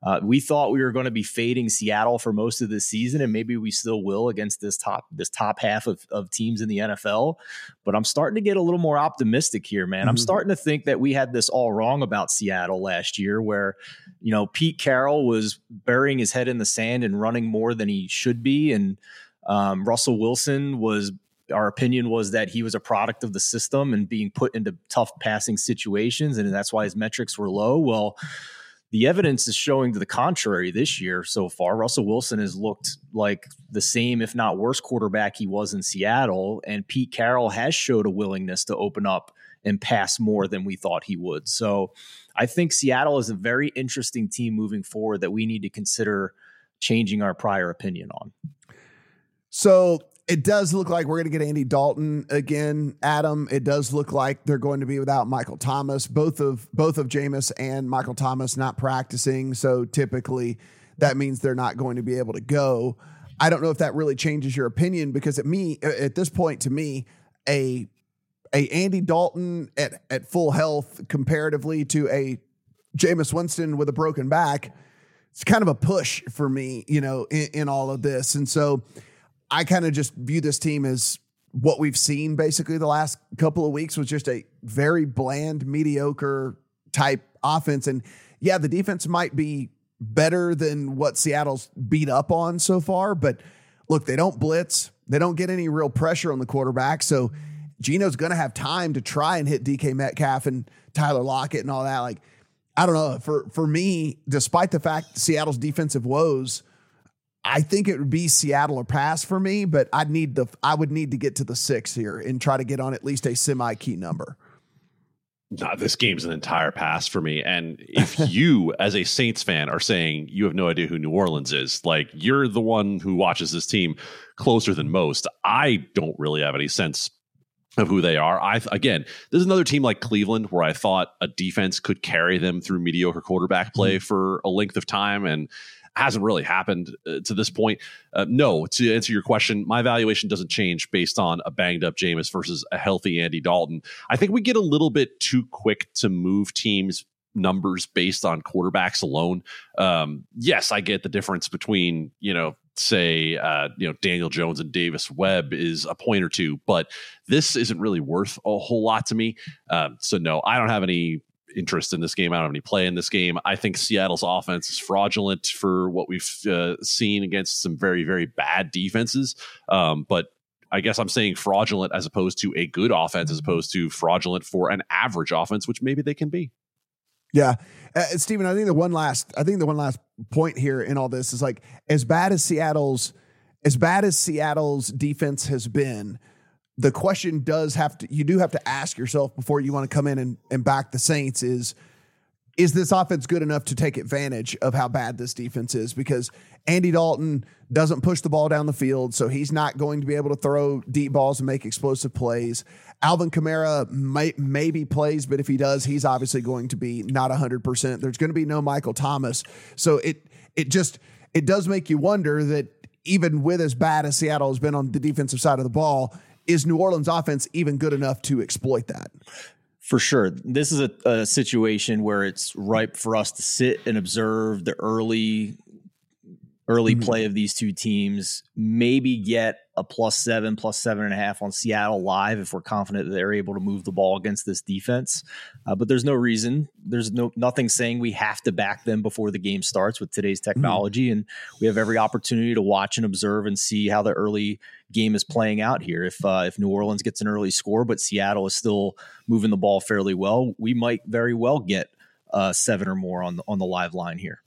Uh, we thought we were going to be fading Seattle for most of the season, and maybe we still will against this top this top half of, of teams in the NFL. But I'm starting to get a little more optimistic here, man. Mm-hmm. I'm starting to think that we had this all wrong about Seattle last year, where you know Pete Carroll was burying his head in the sand and running more than he should be, and um, Russell Wilson was our opinion was that he was a product of the system and being put into tough passing situations, and that's why his metrics were low. Well the evidence is showing to the contrary this year so far. Russell Wilson has looked like the same, if not worse, quarterback he was in Seattle. And Pete Carroll has showed a willingness to open up and pass more than we thought he would. So I think Seattle is a very interesting team moving forward that we need to consider changing our prior opinion on. So it does look like we're going to get Andy Dalton again, Adam. It does look like they're going to be without Michael Thomas. Both of both of Jameis and Michael Thomas not practicing, so typically that means they're not going to be able to go. I don't know if that really changes your opinion because at me at this point to me a a Andy Dalton at at full health comparatively to a Jameis Winston with a broken back, it's kind of a push for me, you know, in, in all of this, and so I kind of just view this team as what we've seen basically the last couple of weeks was just a very bland, mediocre type offense. And yeah, the defense might be better than what Seattle's beat up on so far, but look, they don't blitz. They don't get any real pressure on the quarterback. So Geno's going to have time to try and hit DK Metcalf and Tyler Lockett and all that. Like, I don't know. For for me, despite the fact Seattle's defensive woes, I think it would be Seattle or pass for me, but I'd need the I would need to get to the six here and try to get on at least a semi key number. No, this game's an entire pass for me. And if *laughs* you, as a Saints fan, are saying you have no idea who New Orleans is, like you're the one who watches this team closer than most, I don't really have any sense of who they are. I again, there's another team like Cleveland where I thought a defense could carry them through mediocre quarterback play mm-hmm. for a length of time, and hasn't really happened uh, to this point. Uh, no, to answer your question, my valuation doesn't change based on a banged up Jameis versus a healthy Andy Dalton. I think we get a little bit too quick to move teams numbers based on quarterbacks alone. Um, yes, I get the difference between, you know, say, uh, you know, Daniel Jones and Davis Webb is a point or two, but this isn't really worth a whole lot to me. Um, so no, I don't have any interest in this game. I don't have any play in this game. I think Seattle's offense is fraudulent for what we've uh, seen against some very, very bad defenses. Um, but I guess I'm saying fraudulent as opposed to a good offense, as opposed to fraudulent for an average offense, which maybe they can be. Yeah, uh, Stephen. I think the one last, I think the one last point here in all this is like as bad as Seattle's, as bad as Seattle's defense has been the question does have to you do have to ask yourself before you want to come in and, and back the Saints is is this offense good enough to take advantage of how bad this defense is? Because Andy Dalton doesn't push the ball down the field, so he's not going to be able to throw deep balls and make explosive plays. Alvin Kamara may, maybe plays, but if he does, he's obviously going to be not 100%. There's going to be no Michael Thomas. So it it just it does make you wonder that even with as bad as Seattle has been on the defensive side of the ball, is New Orleans offense even good enough to exploit that? For sure. This is a, a, situation where it's ripe for us to sit and observe the early early mm-hmm. play of these two teams, maybe get a plus seven, plus seven and a half on Seattle live if we're confident that they're able to move the ball against this defense. Uh, but there's no reason, there's no nothing saying we have to back them before the game starts with today's mm-hmm. technology, mm-hmm. and we have every opportunity to watch and observe and see how the early game is playing out here. If uh, if New Orleans gets an early score, but Seattle is still moving the ball fairly well, we might very well get uh, seven or more on the, on the live line here.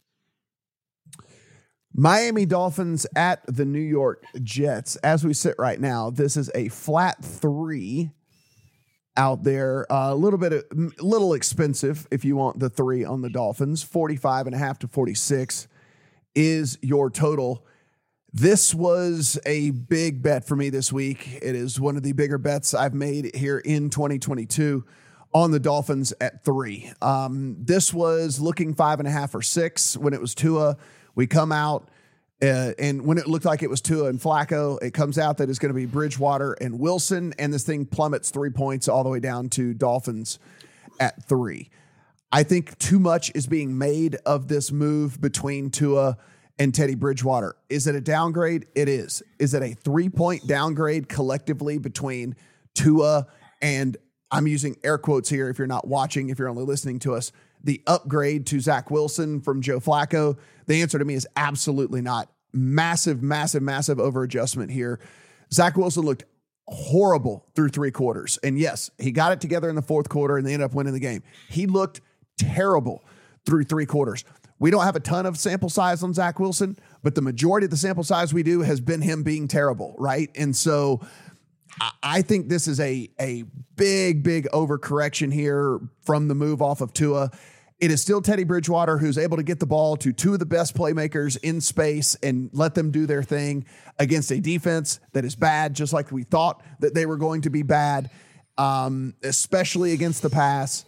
Miami Dolphins at the New York Jets. As we sit right now, this is a flat three out there. A uh, little bit, a little expensive if you want the three on the Dolphins. 45 and a half to 46 is your total. This was a big bet for me this week. It is one of the bigger bets I've made here in 2022 on the Dolphins at three. Um, this was looking five and a half or six when it was Tua. We come out uh, and when it looked like it was Tua and Flacco, it comes out that it's going to be Bridgewater and Wilson, and this thing plummets three points all the way down to Dolphins at three. I think too much is being made of this move between Tua and Teddy Bridgewater. Is it a downgrade? It is. Is it a three point downgrade collectively between Tua and I'm using air quotes here if you're not watching, if you're only listening to us, the upgrade to Zach Wilson from Joe Flacco? The answer to me is absolutely not. Massive, massive, massive over adjustment here. Zach Wilson looked horrible through three quarters. And yes, he got it together in the fourth quarter and they ended up winning the game. He looked terrible through three quarters. We don't have a ton of sample size on Zach Wilson, but the majority of the sample size we do has been him being terrible, right? And so I think this is a a big, big overcorrection here from the move off of Tua. It is still Teddy Bridgewater who's able to get the ball to two of the best playmakers in space and let them do their thing against a defense that is bad, just like we thought that they were going to be bad, um, especially against the pass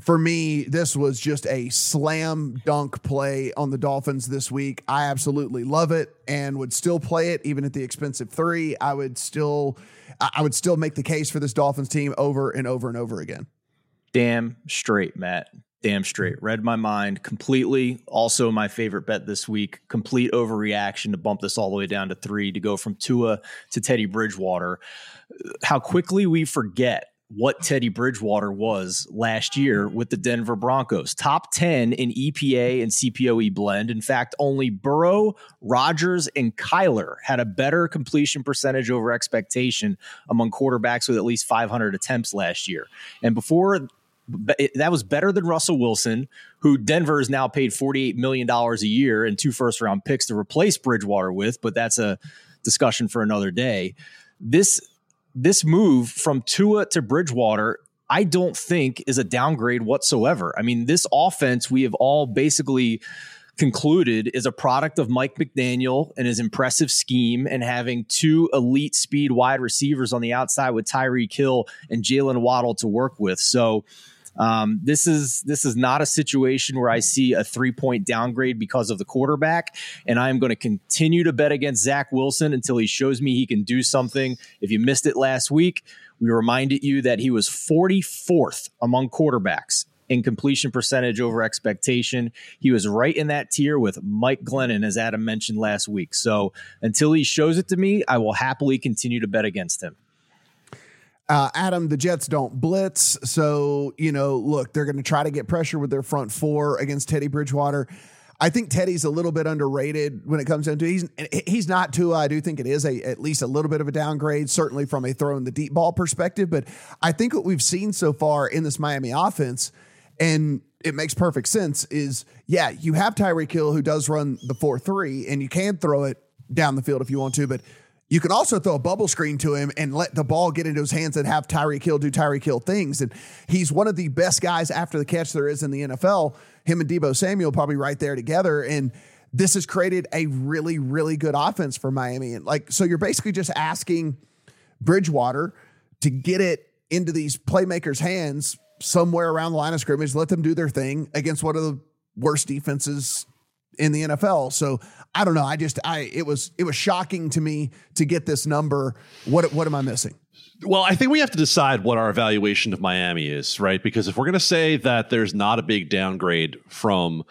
for me, this was just a slam dunk play on the Dolphins this week. I absolutely love it and would still play it even at the expensive three. I would still, I would still make the case for this Dolphins team over and over and over again. Damn straight, Matt. Damn straight. Read my mind completely. Also, my favorite bet this week. Complete overreaction to bump this all the way down to three to go from Tua to Teddy Bridgewater. How quickly we forget what Teddy Bridgewater was last year with the Denver Broncos. Top 10 in EPA and CPOE blend. In fact, only Burrow, Rodgers, and Kyler had a better completion percentage over expectation among quarterbacks with at least 500 attempts last year. And before that was better than Russell Wilson, who Denver has now paid $48 million a year and two first round picks to replace Bridgewater with, but that's a discussion for another day. This this move from Tua to Bridgewater, I don't think is a downgrade whatsoever. I mean, this offense we have all basically concluded is a product of Mike McDaniel and his impressive scheme and having two elite speed wide receivers on the outside with Tyreek Hill and Jaylen Waddle to work with. So um, this is this is not a situation where I see a three point downgrade because of the quarterback, and I am going to continue to bet against Zach Wilson until he shows me he can do something. If you missed it last week, we reminded you that he was 44th among quarterbacks in completion percentage over expectation. He was right in that tier with Mike Glennon, as Adam mentioned last week. So until he shows it to me, I will happily continue to bet against him. Uh, Adam, the Jets don't blitz. So, you know, look, they're going to try to get pressure with their front four against Teddy Bridgewater. I think Teddy's a little bit underrated when it comes down to he's he's not Tua. I do think it is a at least a little bit of a downgrade, certainly from a throwing the deep ball perspective. But I think what we've seen so far in this Miami offense, and it makes perfect sense, is yeah, you have Tyreek Hill who does run the four three, and you can throw it down the field if you want to, but you can also throw a bubble screen to him and let the ball get into his hands and have Tyreek Hill do Tyreek Hill things. And he's one of the best guys after the catch there is in the NFL. Him and Deebo Samuel probably right there together. And this has created a really, really good offense for Miami. And like, so you're basically just asking Bridgewater to get it into these playmakers' hands somewhere around the line of scrimmage, let them do their thing against one of the worst defenses in the NFL. So I don't know. I just I it was it was shocking to me to get this number. What what am I missing? Well, I think we have to decide what our evaluation of Miami is, right? Because if we're going to say that there's not a big downgrade from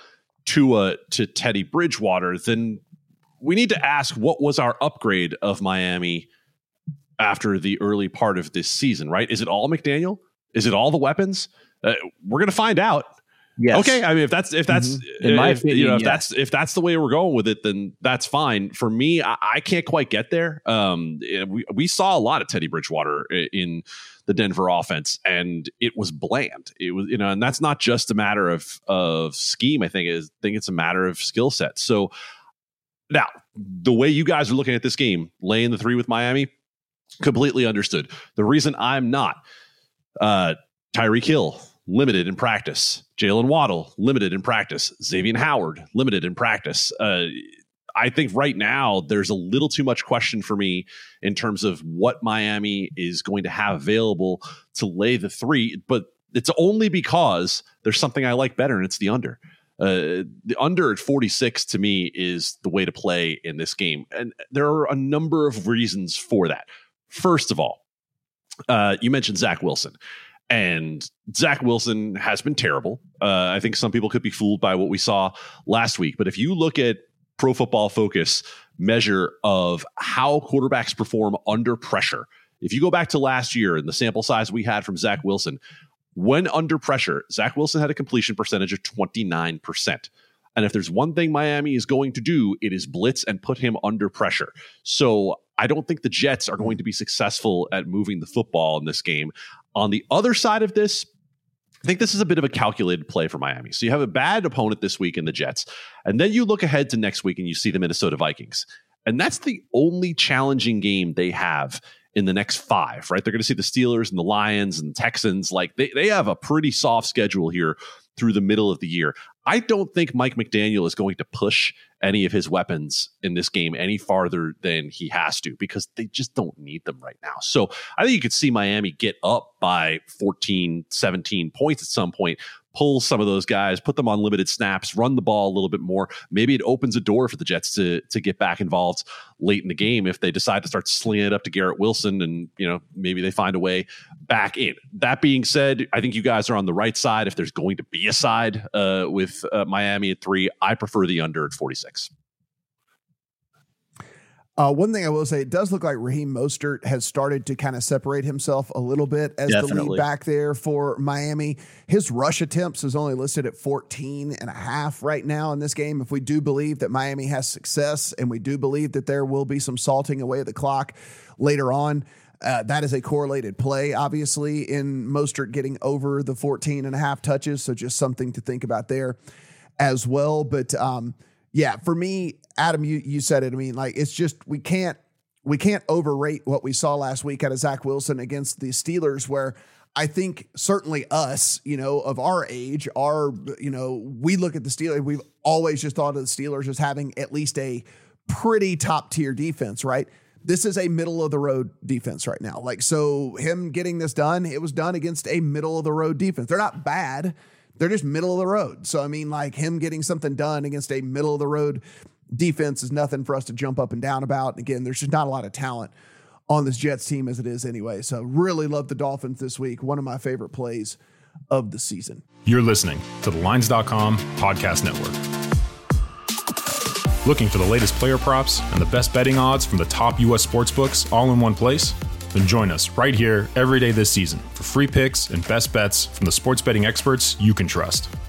Tua to Teddy Bridgewater, then we need to ask what was our upgrade of Miami after the early part of this season, right? Is it all McDaniel? Is it all the weapons? Uh, we're going to find out Yes. Okay. I mean, if that's if that's mm-hmm. in my if, opinion, you know, if that's if that's the way we're going with it, then that's fine. For me, I, I can't quite get there. Um, we we saw a lot of Teddy Bridgewater in the Denver offense, and it was bland. It was you know, and that's not just a matter of of scheme. I think is I think it's a matter of skill set. So now the way you guys are looking at this game, laying the three with Miami, completely understood. The reason I'm not Uh, Tyreek Hill, limited in practice. Jaylen Waddle, limited in practice. Xavier Howard, limited in practice. Uh, I think right now there's a little too much question for me in terms of what Miami is going to have available to lay the three, but it's only because there's something I like better, and it's the under. Uh, the under at 46 to me is the way to play in this game. And there are a number of reasons for that. First of all, uh, you mentioned Zach Wilson. And Zach Wilson has been terrible. Uh, I think some people could be fooled by what we saw last week. But if you look at Pro Football Focus measure of how quarterbacks perform under pressure, if you go back to last year and the sample size we had from Zach Wilson, when under pressure, Zach Wilson had a completion percentage of 29%. And if there's one thing Miami is going to do, it is blitz and put him under pressure. So I don't think the Jets are going to be successful at moving the football in this game. On the other side of this, I think this is a bit of a calculated play for Miami. So you have a bad opponent this week in the Jets, and then you look ahead to next week and you see the Minnesota Vikings. And that's the only challenging game they have in the next five, right? They're going to see the Steelers and the Lions and Texans. Like they, they have a pretty soft schedule here through the middle of the year. I don't think Mike McDaniel is going to push any of his weapons in this game any farther than he has to because they just don't need them right now. So I think you could see Miami get up by 14, 17 points at some point, pull some of those guys, put them on limited snaps, run the ball a little bit more. Maybe it opens a door for the Jets to to get back involved late in the game if they decide to start slinging it up to Garrett Wilson and you know maybe they find a way back in. That being said, I think you guys are on the right side. If there's going to be a side uh, with uh, Miami at three, I prefer the under at 46. Uh, one thing I will say, it does look like Raheem Mostert has started to kind of separate himself a little bit as Definitely. the lead back there for Miami. His rush attempts is only listed at 14 and a half right now in this game. If we do believe that Miami has success and we do believe that there will be some salting away of the clock later on, uh, that is a correlated play, obviously, in Mostert getting over the 14 and a half touches. So just something to think about there as well. But um, yeah, for me, Adam, you you said it. I mean, like it's just we can't we can't overrate what we saw last week out of Zach Wilson against the Steelers, where I think certainly us, you know, of our age, our, you know, we look at the Steelers, we've always just thought of the Steelers as having at least a pretty top tier defense, right? This is a middle of the road defense right now. Like, so him getting this done, it was done against a middle of the road defense. They're not bad, they're just middle of the road. So, I mean, like him getting something done against a middle of the road defense is nothing for us to jump up and down about. And again, there's just not a lot of talent on this Jets team as it is anyway. So really love the Dolphins this week. One of my favorite plays of the season. You're listening to the lines.com podcast network. Looking for the latest player props and the best betting odds from the top US sportsbooks all in one place? Then join us right here every day this season for free picks and best bets from the sports betting experts you can trust.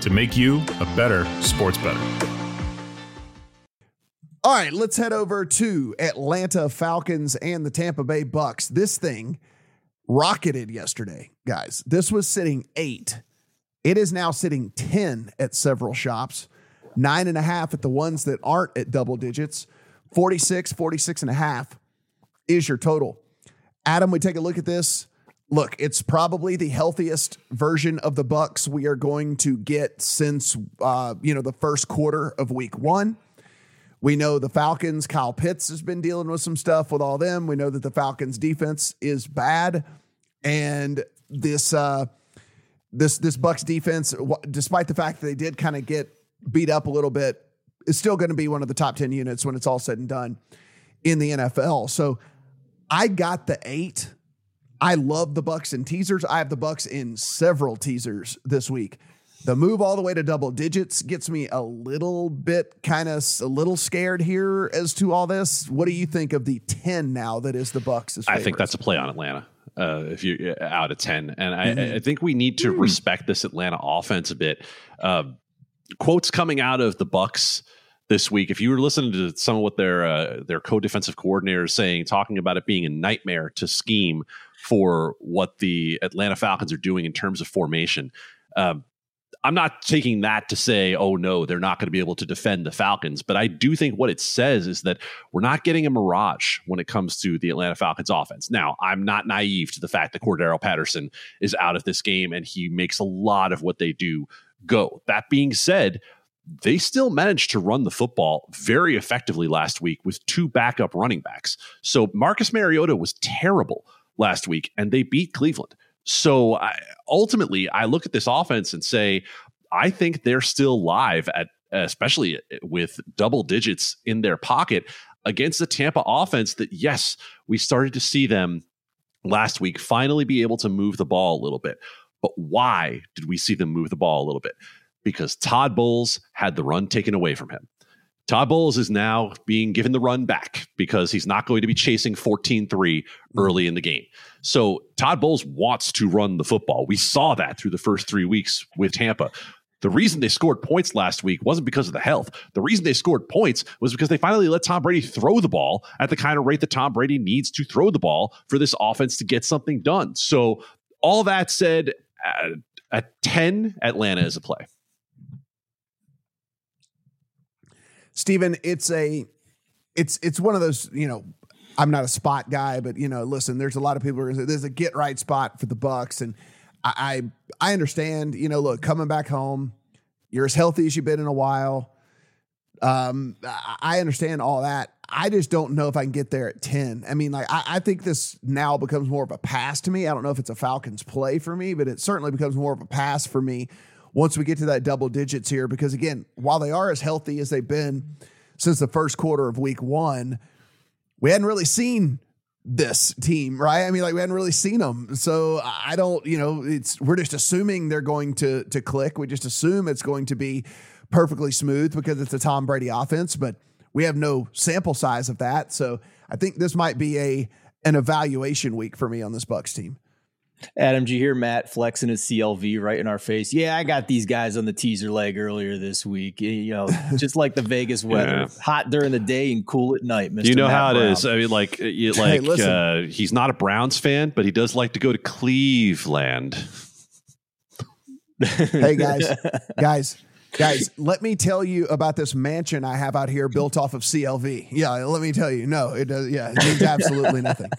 to make you a better sports better. All right, let's head over to Atlanta Falcons and the Tampa Bay Bucks. This thing rocketed yesterday, guys. This was sitting eight. It is now sitting 10 at several shops, nine and a half at the ones that aren't at double digits, 46, 46 and a half is your total. Adam, we take a look at this look, it's probably the healthiest version of the Bucks we are going to get since uh, you know the first quarter of Week One. We know the Falcons. Kyle Pitts has been dealing with some stuff with all them. We know that the Falcons' defense is bad, and this uh, this this Bucks defense, despite the fact that they did kind of get beat up a little bit, is still going to be one of the top ten units when it's all said and done in the NFL. So I got the eight I love the Bucks in teasers. I have the Bucks in several teasers this week. The move all the way to double digits gets me a little bit kind of a little scared here as to all this. What do you think of the 10 now that is the Bucks? I think that's a play on Atlanta. uh, if you uh, out of ten, and I, Mm-hmm. I think we need to respect this Atlanta offense a bit. Uh, quotes coming out of the Bucks this week. If you were listening to some of what their uh, their co-defensive coordinator is saying, talking about it being a nightmare to scheme for what the Atlanta Falcons are doing in terms of formation. Um, I'm not taking that to say, oh no, they're not going to be able to defend the Falcons, but I do think what it says is that we're not getting a mirage when it comes to the Atlanta Falcons offense. Now, I'm not naive to the fact that Cordarrelle Patterson is out of this game and he makes a lot of what they do go. That being said, they still managed to run the football very effectively last week with two backup running backs. So Marcus Mariota was terrible last week and they beat Cleveland. So I, ultimately, I look at this offense and say, I think they're still live at, especially eh, with double digits in their pocket against the Tampa offense that, yes, we started to see them last week finally be able to move the ball a little bit. But why did we see them move the ball a little bit? Because Todd Bowles had the run taken away from him. Todd Bowles is now being given the run back because he's not going to be chasing 14 3 early in the game. So Todd Bowles wants to run the football. We saw that through the first three weeks with Tampa. The reason they scored points last week wasn't because of the health. The reason they scored points was because they finally let Tom Brady throw the ball at the kind of rate that Tom Brady needs to throw the ball for this offense to get something done. So, all that said, at, at 10, Atlanta is a play. Stephen, it's a it's it's one of those, you know, I'm not a spot guy, but you know, listen, there's a lot of people who are gonna say there's a get right spot for the Bucks. And I I, I understand, you know, look, coming back home, you're as healthy as you've been in a while. Um, I understand all that. I just don't know if I can get there at 10. I mean, like, I, I think this now becomes more of a pass to me. I don't know if it's a Falcons play for me, but it certainly becomes more of a pass for me once we get to that double digits here. Because again, while they are as healthy as they've been since the first quarter of week one, we hadn't really seen this team, right? I mean, like we hadn't really seen them. So I don't, you know, it's we're just assuming they're going to to click. We just assume it's going to be perfectly smooth because it's a Tom Brady offense, but we have no sample size of that. So I think this might be a an evaluation week for me on this Bucks team. Adam, did you hear Matt flexing his CLV right in our face? Yeah, I got these guys on the teaser leg earlier this week. You know, just like the Vegas *laughs* weather, Yeah. hot during the day and cool at night. Mr. you know Matt how it Brown. is. I mean, like, you, *laughs* like listen. uh, he's not a Browns fan, but he does like to go to Cleveland. *laughs* Hey guys, guys, guys, let me tell you about this mansion I have out here built off of CLV. Yeah, let me tell you. No, it does. Yeah, it means absolutely nothing.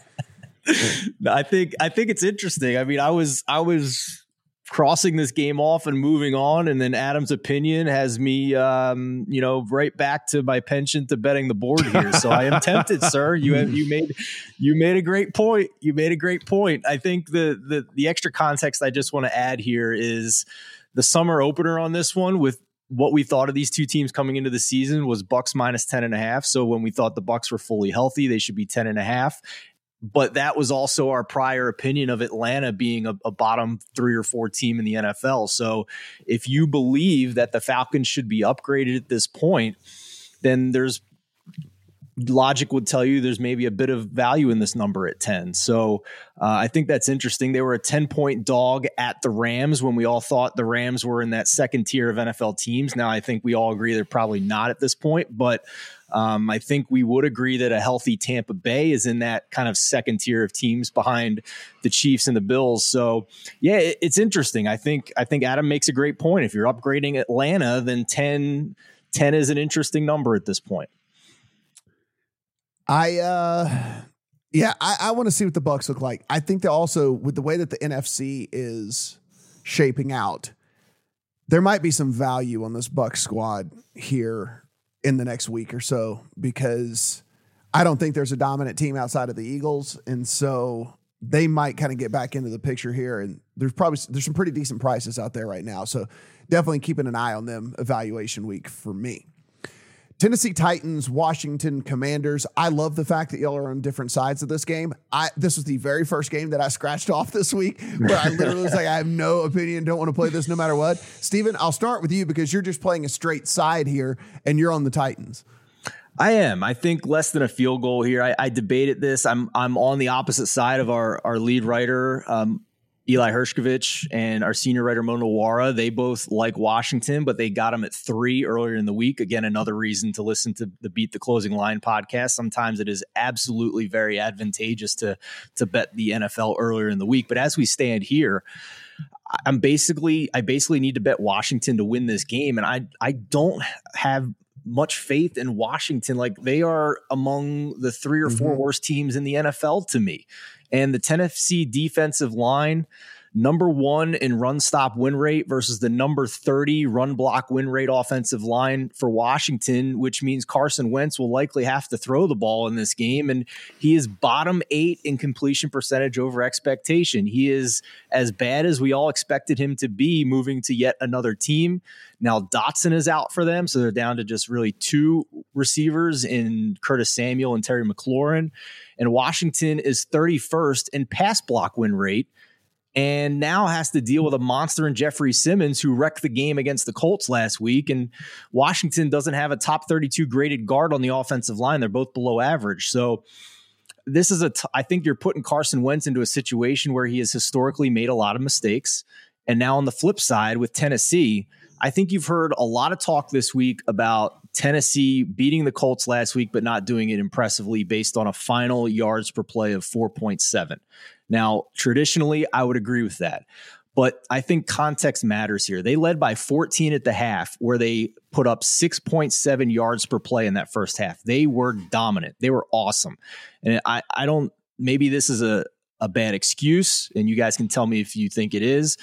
*laughs* I think I think it's interesting. I mean, I was I was crossing this game off and moving on, and then Adam's opinion has me, um, you know, right back to my penchant to betting the board here. So I am *laughs* tempted, sir. You have you made you made a great point. You made a great point. I think the the the extra context I just want to add here is the summer opener on this one with what we thought of these two teams coming into the season was bucks minus 10 and a half so when we thought the bucks were fully healthy they should be 10 and a half but that was also our prior opinion of Atlanta being a, a, bottom three or four team in the NFL. So if you believe that the Falcons should be upgraded at this point, then there's logic would tell you there's maybe a bit of value in this number at 10. So uh, I think that's interesting. They were a 10 point dog at the Rams when we all thought the Rams were in that second tier of NFL teams. Now I think we all agree they're probably not at this point, but um, I think we would agree that a healthy Tampa Bay is in that kind of second tier of teams behind the Chiefs and the Bills. So yeah, it, it's interesting. I think I think Adam makes a great point. If you're upgrading Atlanta, then 10, 10 is an interesting number at this point. I uh yeah, I, I want to see what the Bucks look like. I think that also with the way that the NFC is shaping out, there might be some value on this Bucks squad here in the next week or so because I don't think there's a dominant team outside of the Eagles, and so they might kind of get back into the picture here. And there's probably there's some pretty decent prices out there right now, so definitely keeping an eye on them. Evaluation week for me. Tennessee Titans, Washington Commanders. I love the fact that y'all are on different sides of this game. I this was the very first game that I scratched *laughs* off this week where I literally was like, I have no opinion, don't want to play this no matter what. Steven, I'll start with you because you're just playing a straight side here and you're on the Titans. I am. I think less than a field goal here. I, I debated this. I'm I'm on the opposite side of our our lead writer, um, Eli Hershkovich, and our senior writer Mo Nawara, they both like Washington, but they got them at three earlier in the week. Again, another reason to listen to the Beat the Closing Line podcast. Sometimes it is absolutely very advantageous to to bet the NFL earlier in the week. But as we stand here. I'm basically I basically need to bet Washington to win this game, and I I don't have much faith in Washington. Like they are among the three or 4 mm-hmm. worst teams in the NFL to me. And the Tennessee defensive line, number one in run stop win rate versus the number 30 run block win rate offensive line for Washington, which means Carson Wentz will likely have to throw the ball in this game. And he is bottom eight in completion percentage over expectation. He is as bad as we all expected him to be moving to yet another team. Now Dotson is out for them, so they're down to just really two receivers in Curtis Samuel and Terry McLaurin. And Washington is 31st in pass block win rate and now has to deal with a monster in Jeffrey Simmons who wrecked the game against the Colts last week. And Washington doesn't have a top 32 graded guard on the offensive line. They're both below average. So this is a. T- I think you're putting Carson Wentz into a situation where he has historically made a lot of mistakes. And now on the flip side with Tennessee, I think you've heard a lot of talk this week about Tennessee beating the Colts last week, but not doing it impressively based on a final yards per play of 4.7. Now, traditionally, I would agree with that. But I think context matters here. They led by 14 at the half, where they put up 6.7 yards per play in that first half. They were dominant. They were awesome. And I, I don't, maybe this is a, a bad excuse, and you guys can tell me if you think it is,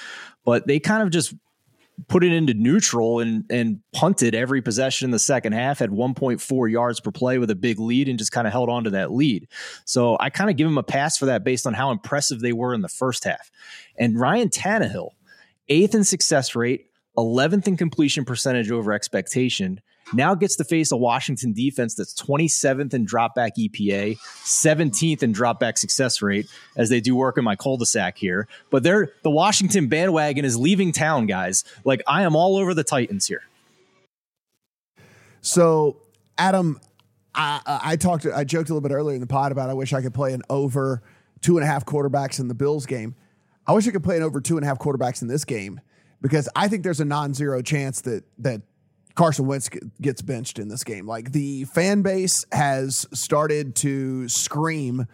but they kind of just put it into neutral and and punted every possession in the second half had 1.4 yards per play with a big lead and just kind of held on to that lead. So I kind of give him a pass for that based on how impressive they were in the first half. And Ryan Tannehill, eighth in success rate, 11th in completion percentage over expectation, now gets to face a Washington defense that's 27th in dropback EPA, 17th in dropback success rate as they do work in my cul-de-sac here. But they're the Washington bandwagon is leaving town, guys. Like I am all over the Titans here. So, Adam, I, I talked, I joked a little bit earlier in the pod about I wish I could play an over two and a half quarterbacks in the Bills game. I wish I could play an over two and a half quarterbacks in this game because I think there's a non-zero chance that that Carson Wentz gets benched in this game. Like the fan base has started to scream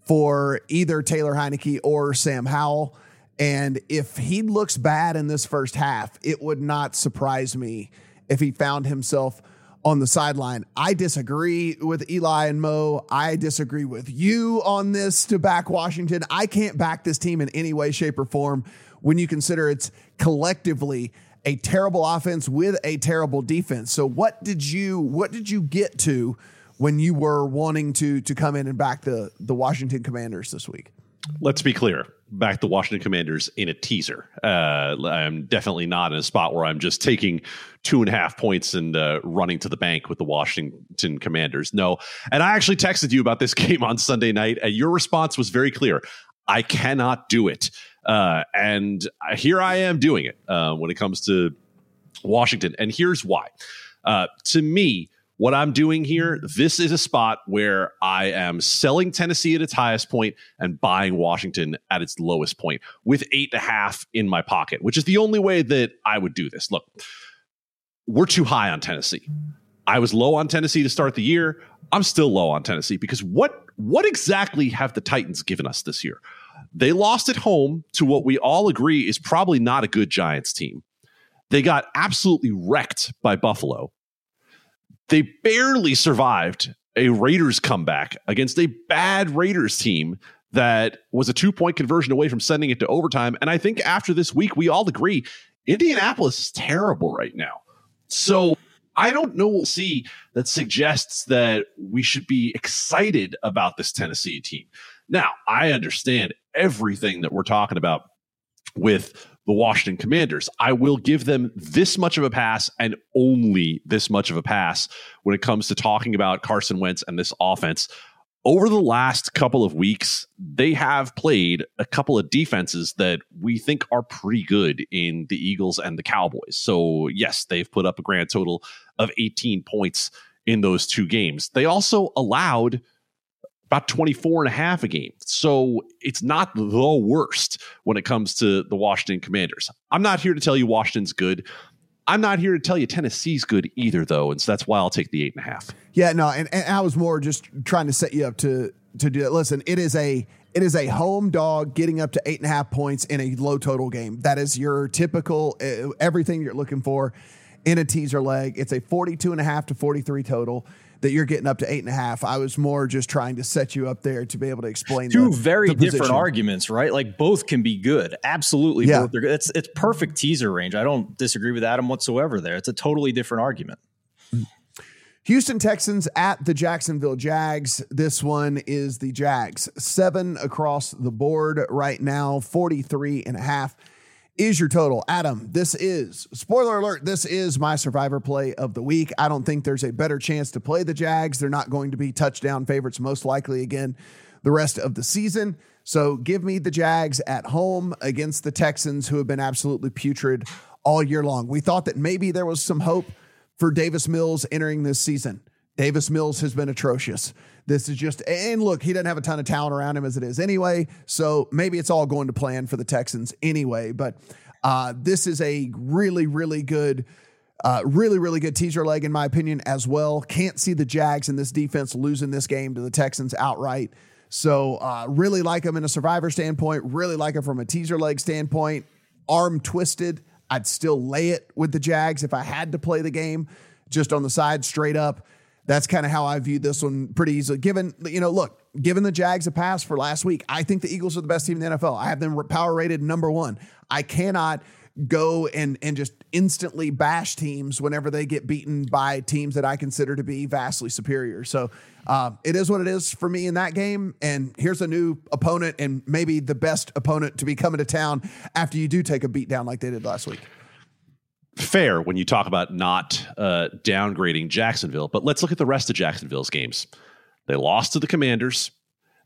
for either Taylor Heinicke or Sam Howell. And if he looks bad in this first half, it would not surprise me if he found himself on the sideline. I disagree with Eli and Mo. I disagree with you on this to back Washington. I can't back this team in any way, shape, or form when you consider it's collectively a terrible offense with a terrible defense. So what did you what did you get to when you were wanting to to come in and back the the Washington Commanders this week? Let's be clear. Back the Washington Commanders in a teaser. Uh, I'm definitely not in a spot where I'm just taking two and a half points and uh, running to the bank with the Washington Commanders. No. And I actually texted you about this *laughs* game on Sunday night, and your response was very clear. I cannot do it. Uh, and here I am doing it uh, when it comes to Washington. And here's why. Uh, to me, what I'm doing here, this is a spot where I am selling Tennessee at its highest point and buying Washington at its lowest point with eight and a half in my pocket, which is the only way that I would do this. Look, we're too high on Tennessee. I was low on Tennessee to start the year. I'm still low on Tennessee because what what exactly have the Titans given us this year? They lost at home to what we all agree is probably not a good Giants team. They got absolutely wrecked by Buffalo. They barely survived a Raiders comeback against a bad Raiders team that was a two point conversion away from sending it to overtime. And I think after this week, we all agree Indianapolis is terrible right now. So I don't know we'll see that suggests that we should be excited about this Tennessee team. Now, I understand everything that we're talking about with the Washington Commanders. I will give them this much of a pass and only this much of a pass when it comes to talking about Carson Wentz and this offense. Over the last couple of weeks, they have played a couple of defenses that we think are pretty good in the Eagles and the Cowboys. So, yes, they've put up a grand total of 18 points in those two games. They also allowed about 24 and a half a game. So it's not the worst when it comes to the Washington Commanders. I'm not here to tell you Washington's good. I'm not here to tell you Tennessee's good either, though, and so that's why I'll take the eight and a half. Yeah, no, and, and I was more just trying to set you up to to do it. Listen, it is a it is a home dog getting up to eight and a half points in a low total game. That is your typical uh, everything you're looking for in a teaser leg. It's a 42 and a half to 43 total that you're getting up to eight and a half. I was more just trying to set you up there to be able to explain two the, very the different position. arguments, right? Like both can be good. Absolutely, Yeah. both are good. It's it's perfect teaser range. I don't disagree with Adam whatsoever. There, it's a totally different argument. Houston Texans at the Jacksonville Jags. This one is the Jags. Seven across the board right now, 43 and a half is your total. Adam, this is, spoiler alert, this is my survivor play of the week. I don't think there's a better chance to play the Jags. They're not going to be touchdown favorites, most likely again, the rest of the season. So give me the Jags at home against the Texans, who have been absolutely putrid all year long. We thought that maybe there was some hope for Davis Mills entering this season. Davis Mills has been atrocious. This is just, and look, he doesn't have a ton of talent around him as it is anyway. So maybe it's all going to plan for the Texans anyway. But uh, this is a really, really good, uh, really, really good teaser leg, in my opinion, as well. Can't see the Jags in this defense losing this game to the Texans outright. So uh, really like him in a survivor standpoint, really like him from a teaser leg standpoint. Arm twisted. I'd still lay it with the Jags if I had to play the game just on the side straight up. That's kind of how I view this one pretty easily. Given, you know, look, given the Jags a pass for last week, I think the Eagles are the best team in the NFL. I have them power rated number one. I cannot go and and just instantly bash teams whenever they get beaten by teams that I consider to be vastly superior. So uh, it is what it is for me in that game. And here's a new opponent and maybe the best opponent to be coming to town after you do take a beat down like they did last week. Fair when you talk about not uh, downgrading Jacksonville, but let's look at the rest of Jacksonville's games. They lost to the Commanders.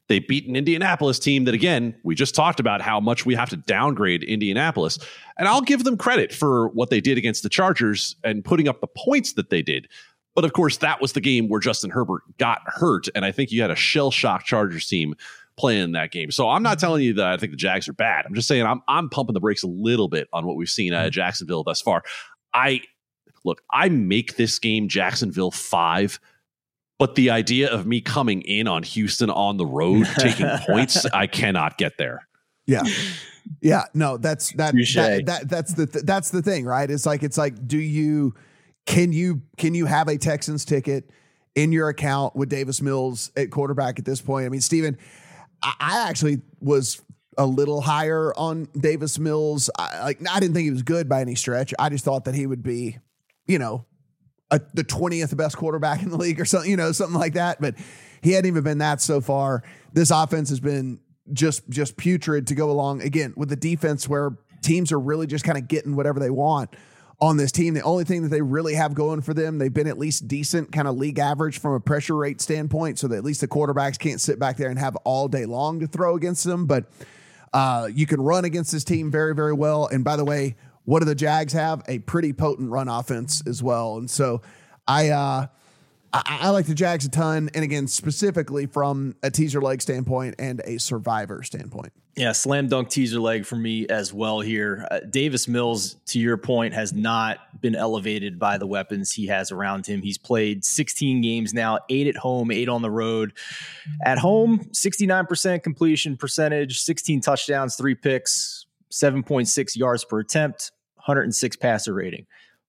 They beat an Indianapolis team that, again, we just talked about how much we have to downgrade Indianapolis. And I'll give them credit for what they did against the Chargers and putting up the points that they did. But of course, that was the game where Justin Herbert got hurt. And I think you had a shell shock Chargers team playing that game. So I'm not mm-hmm. telling you that I think the Jags are bad. I'm just saying I'm I'm pumping the brakes a little bit on what we've seen at mm-hmm. Jacksonville thus far. I look, I make this game Jacksonville five, but the idea of me coming in on Houston on the road *laughs* taking points, I cannot get there. Yeah. Yeah, no, that's that, that, that that's the th- that's the thing, right? It's like it's like do you can you can you have a Texans ticket in your account with Davis Mills at quarterback at this point? I mean, Steven, I, actually was a little higher on Davis Mills. I, like I didn't think he was good by any stretch. I just thought that he would be, you know, a, the 20th best quarterback in the league or something, you know, something like that. But he hadn't even been that so far. This offense has been just just putrid to go along again with the defense where teams are really just kind of getting whatever they want on this team. The only thing that they really have going for them, they've been at least decent, kind of league average from a pressure rate standpoint, so that at least the quarterbacks can't sit back there and have all day long to throw against them. But uh, you can run against this team very, very well. And by the way, what do the Jags have? A pretty potent run offense as well. And so I, uh, I, I like the Jags a ton. And again, specifically from a teaser leg standpoint and a survivor standpoint. Yeah, slam dunk teaser leg for me as well here. Uh, Davis Mills, to your point, has not been elevated by the weapons he has around him. He's played 16 games now, eight at home, eight on the road. At home, 69% completion percentage, 16 touchdowns, three picks, 7.6 yards per attempt, 106 passer rating.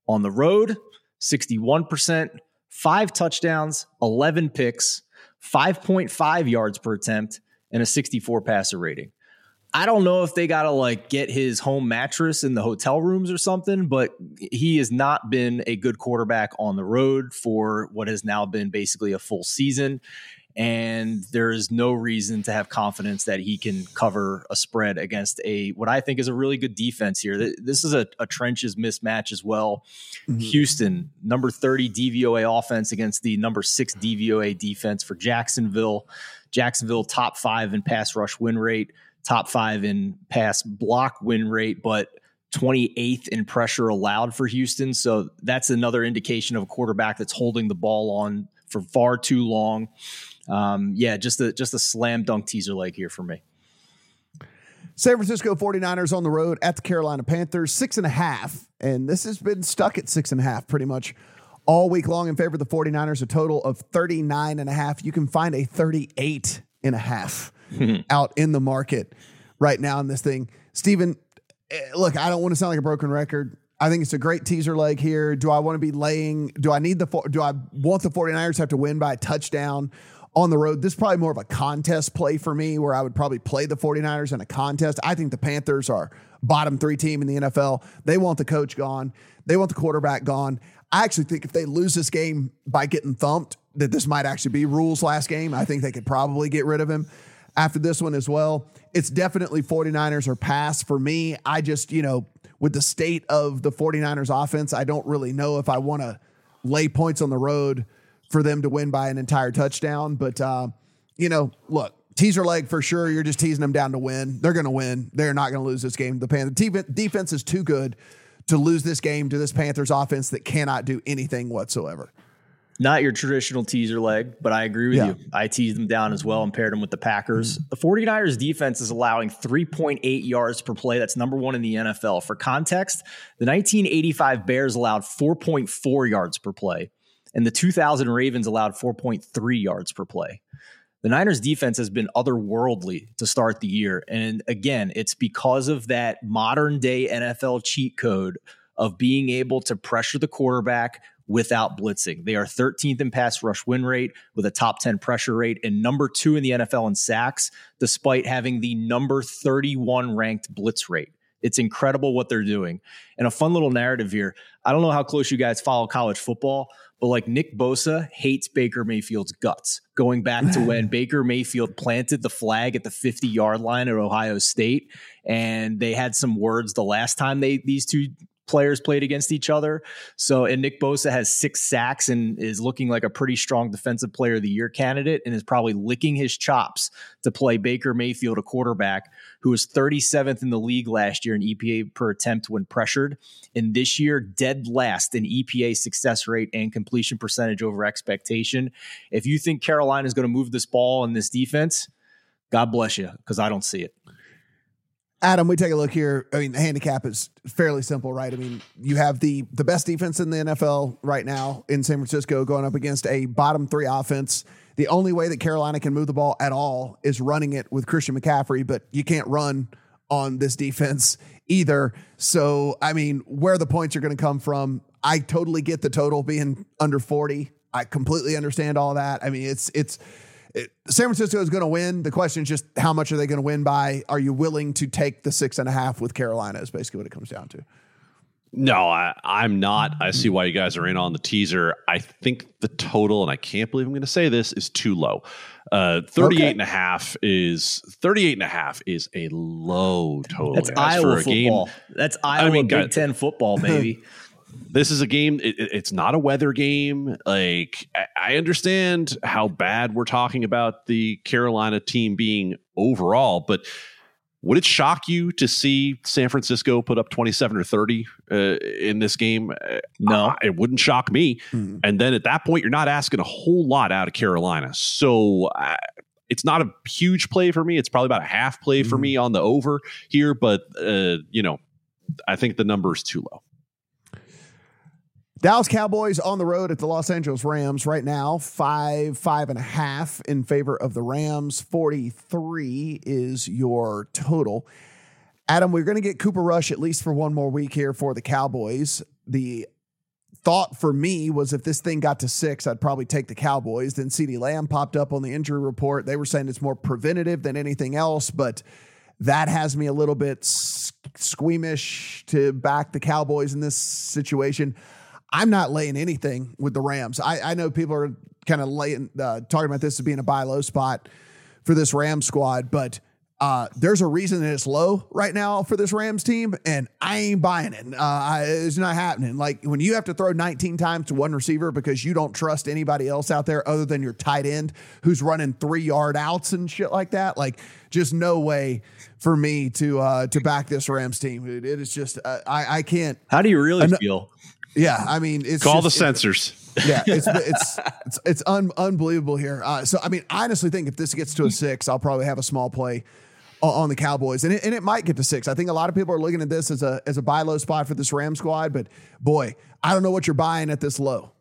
On the road, 61%, five touchdowns, 11 picks, 5.5 yards per attempt, and a 64 passer rating. I don't know if they got to like get his home mattress in the hotel rooms or something, but he has not been a good quarterback on the road for what has now been basically a full season. And there is no reason to have confidence that he can cover a spread against a what I think is a really good defense here. This is a, a trenches mismatch as well. Mm-hmm. Houston, number 30 DVOA offense against the number six DVOA defense for Jacksonville. Jacksonville, top five in pass rush win rate, top five in pass block win rate, but 28th in pressure allowed for Houston. So that's another indication of a quarterback that's holding the ball on for far too long. Um, yeah, just a just a slam dunk teaser leg here for me. San Francisco 49ers on the road at the Carolina Panthers, six and a half. And this has been stuck at six and a half pretty much all week long in favor of the 49ers, a total of 39 and a half. You can find a 38 and a half *laughs* out in the market right now in this thing. Steven, eh, look, I don't want to sound like a broken record. I think it's a great teaser leg here. Do I want to be laying? Do I need the? Do I want the 49ers to have to win by a touchdown on the road? This is probably more of a contest play for me where I would probably play the 49ers in a contest. I think the Panthers are bottom three team in the NFL. They want the coach gone. They want the quarterback gone. I actually think if they lose this game by getting thumped, that this might actually be Rhule's last game. I think they could probably get rid of him after this one as well. It's definitely 49ers or pass for me. I just, you know, with the state of the 49ers offense, I don't really know if I want to lay points on the road for them to win by an entire touchdown. But, uh, you know, look, teaser leg for sure. You're just teasing them down to win. They're going to win. They're not going to lose this game. The Panthers defense is too good to lose this game to this Panthers offense that cannot do anything whatsoever. Not your traditional teaser leg, but I agree with yeah. you. I teased them down as well and paired them with the Packers. Mm-hmm. The 49ers defense is allowing 3.8 yards per play. That's number one in the NFL. For context, the 1985 Bears allowed 4.4 yards per play, and the 2000 Ravens allowed 4.3 yards per play. The Niners defense has been otherworldly to start the year. And again, it's because of that modern day NFL cheat code of being able to pressure the quarterback without blitzing. They are 13th in pass rush win rate with a top 10 pressure rate and number two in the NFL in sacks, despite having the number 31 ranked blitz rate. It's incredible what they're doing. And a fun little narrative here. I don't know how close you guys follow college football, but like Nick Bosa hates Baker Mayfield's guts, going back to when *laughs* Baker Mayfield planted the flag at the 50 yard line at Ohio State. And they had some words the last time they these two players played against each other. So, and Nick Bosa has six sacks and is looking like a pretty strong defensive player of the year candidate and is probably licking his chops to play Baker Mayfield, a quarterback who was 37th in the league last year in EPA per attempt when pressured. And this year, dead last in EPA success rate and completion percentage over expectation. If you think Carolina is going to move this ball in this defense, God bless you, because I don't see it. Adam, we take a look here. I mean, the handicap is fairly simple, right? I mean, you have the the best defense in the NFL right now in San Francisco going up against a bottom three offense. The only way that Carolina can move the ball at all is running it with Christian McCaffrey, but you can't run on this defense either. So, I mean, where the points are going to come from, I totally get the total being under 40. I completely understand all that. I mean, it's it's it, San Francisco is going to win. The question is just how much are they going to win by? Are you willing to take the six and a half with Carolina? Is basically what it comes down to. No, I, I'm not. I see why you guys are in on the teaser. I think the total, and I can't believe I'm going to say this, is too low. Uh, 38 okay. and a half is 38 and a half is a low total. That's Iowa football. Game. That's Iowa I mean, Big God, Ten football, baby. *laughs* this is a game it, it's not a weather game like i understand how bad we're talking about the carolina team being overall but would it shock you to see san francisco put up 27 or 30 uh, in this game no uh, it wouldn't shock me mm. and then at that point you're not asking a whole lot out of carolina so uh, it's not a huge play for me it's probably about a half play mm. for hmm. me on the over here but uh, you know i think the number is too low Dallas Cowboys on the road at the Los Angeles Rams right now, five, five and a half in favor of the Rams. 43 is your total. Adam, we're going to get Cooper Rush at least for one more week here for the Cowboys. The thought for me was if this thing got to six, I'd probably take the Cowboys. Then CeeDee Lamb popped up on the injury report. They were saying it's more preventative than anything else, but that has me a little bit squeamish to back the Cowboys in this situation. I'm not laying anything with the Rams. I, I know people are kind of laying uh, talking about this as being a buy low spot for this Ram squad, but Uh, there's a reason that it's low right now for this Rams team, and I ain't buying it. Uh, I, it's not happening. Like when you have to throw 19 times to one receiver because you don't trust anybody else out there other than your tight end who's running three yard outs and shit like that. Like just no way for me to uh, to back this Rams team. Dude. It is just uh, I I can't. How do you really feel? Yeah, I mean, it's call just, the censors. yeah, *laughs* it's it's it's, it's un, unbelievable here. Uh, so I mean, I honestly think if this gets to a six, I'll probably have a small play on the Cowboys, and it, and it might get to six. I think a lot of people are looking at this as a as a buy low spot for this Ram squad, but boy, I don't know what you're buying at this low.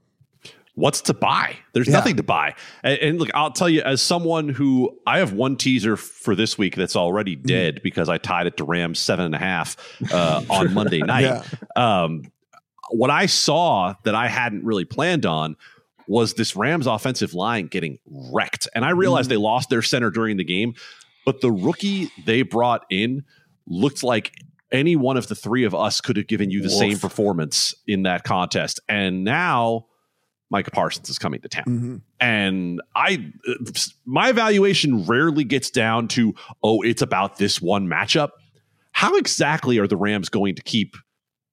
What's to buy? There's Yeah. nothing to buy. And, and look, I'll tell you, as someone who I have one teaser for this week that's already Mm-hmm. dead because I tied it to Rams seven and a half uh, on *laughs* Monday night. Um, what I saw that I hadn't really planned on was this Rams offensive line getting wrecked. And I realized they lost their center during the game, but the rookie they brought in looked like any one of the three of us could have given you the same performance in that contest. And now Micah Parsons is coming to town. Mhm. And I, my evaluation rarely gets down to, oh, it's about this one matchup. How exactly are the Rams going to keep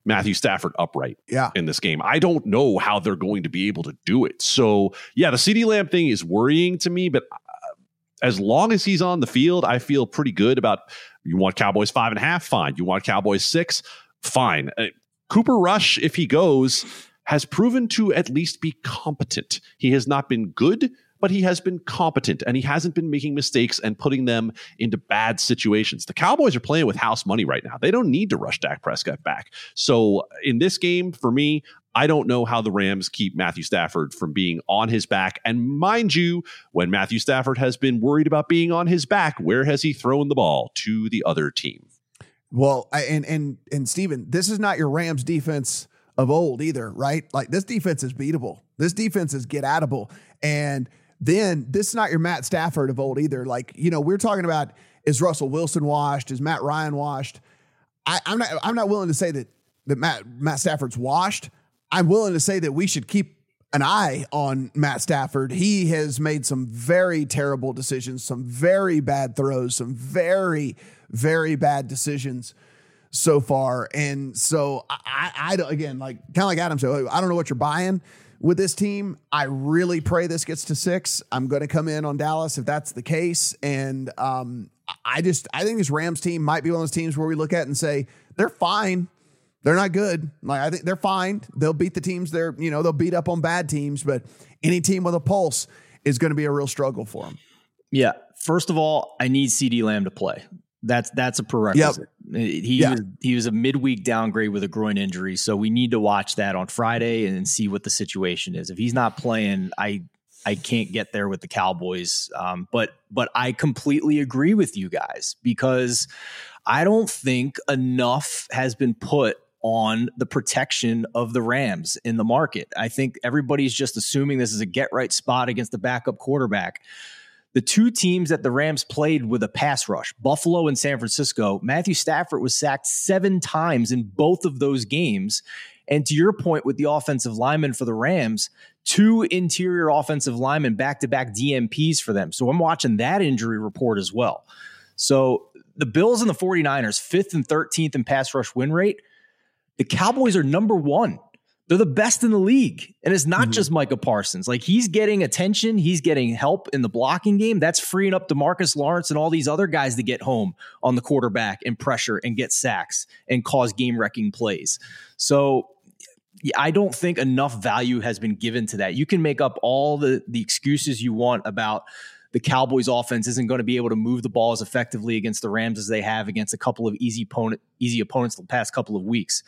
Matthew Stafford upright Yeah. in this game? I don't know how they're going to be able to do it. So, yeah, the CeeDee Lamb thing is worrying to me, but uh, as long as he's on the field, I feel pretty good about. You want Cowboys five and a half? Fine. You want Cowboys six? Fine. Uh, Cooper Rush, if he goes, has proven to at least be competent. He has not been good, but he has been competent and he hasn't been making mistakes and putting them into bad situations. The Cowboys are playing with house money right now. They don't need to rush Dak Prescott back. So in this game, for me, I don't know how the Rams keep Matthew Stafford from being on his back. And mind you, when Matthew Stafford has been worried about being on his back, where has he thrown the ball to the other team? Well, I, and and and Steven, this is not your Rams defense of old either, right? Like this defense is beatable. This defense is get outable. And then this is not your Matt Stafford of old either. Like, you know, we're talking about is Russell Wilson washed? Is Matt Ryan washed? I, I'm not I'm not willing to say that that Matt Matt Stafford's washed. I'm willing to say that we should keep an eye on Matt Stafford. He has made some very terrible decisions, some very bad throws, some very, very bad decisions so far. And so I, I, I again, like kind of like Adam said, I don't know what you're buying with this team. I really pray this gets to six. I'm going to come in on Dallas if that's the case. And um, I just, I think this Rams team might be one of those teams where we look at and say they're fine. They're not good. Like I think they're fine. They'll beat the teams. They're you know they'll beat up on bad teams, but any team with a pulse is going to be a real struggle for them. Yeah. First of all, I need CeeDee Lamb to play. That's that's a prerequisite. He Yeah. was he was a midweek downgrade with a groin injury, so we need to watch that on Friday and see what the situation is. If he's not playing, I I can't get there with the Cowboys. Um, but but I completely agree with you guys because I don't think enough has been put on the protection of the Rams in the market. I think everybody's just assuming this is a get right spot against the backup quarterback. The two teams that the Rams played with a pass rush, Buffalo and San Francisco, Matthew Stafford was sacked seven times in both of those games. And to your point with the offensive lineman for the Rams, two interior offensive linemen back to back DNPs for them. So I'm watching that injury report as well. So the Bills and the 49ers, fifth and 13th in pass rush win rate. The Cowboys are number one. They're the best in the league. And it's not mm-hmm. just Micah Parsons. Like he's getting attention, he's getting help in the blocking game. That's freeing up DeMarcus Lawrence and all these other guys to get home on the quarterback and pressure and get sacks and cause game wrecking plays. So I don't think enough value has been given to that. You can make up all the the excuses you want about the Cowboys offense isn't going to be able to move the ball as effectively against the Rams as they have against a couple of easy opponent easy opponents the past couple of weeks.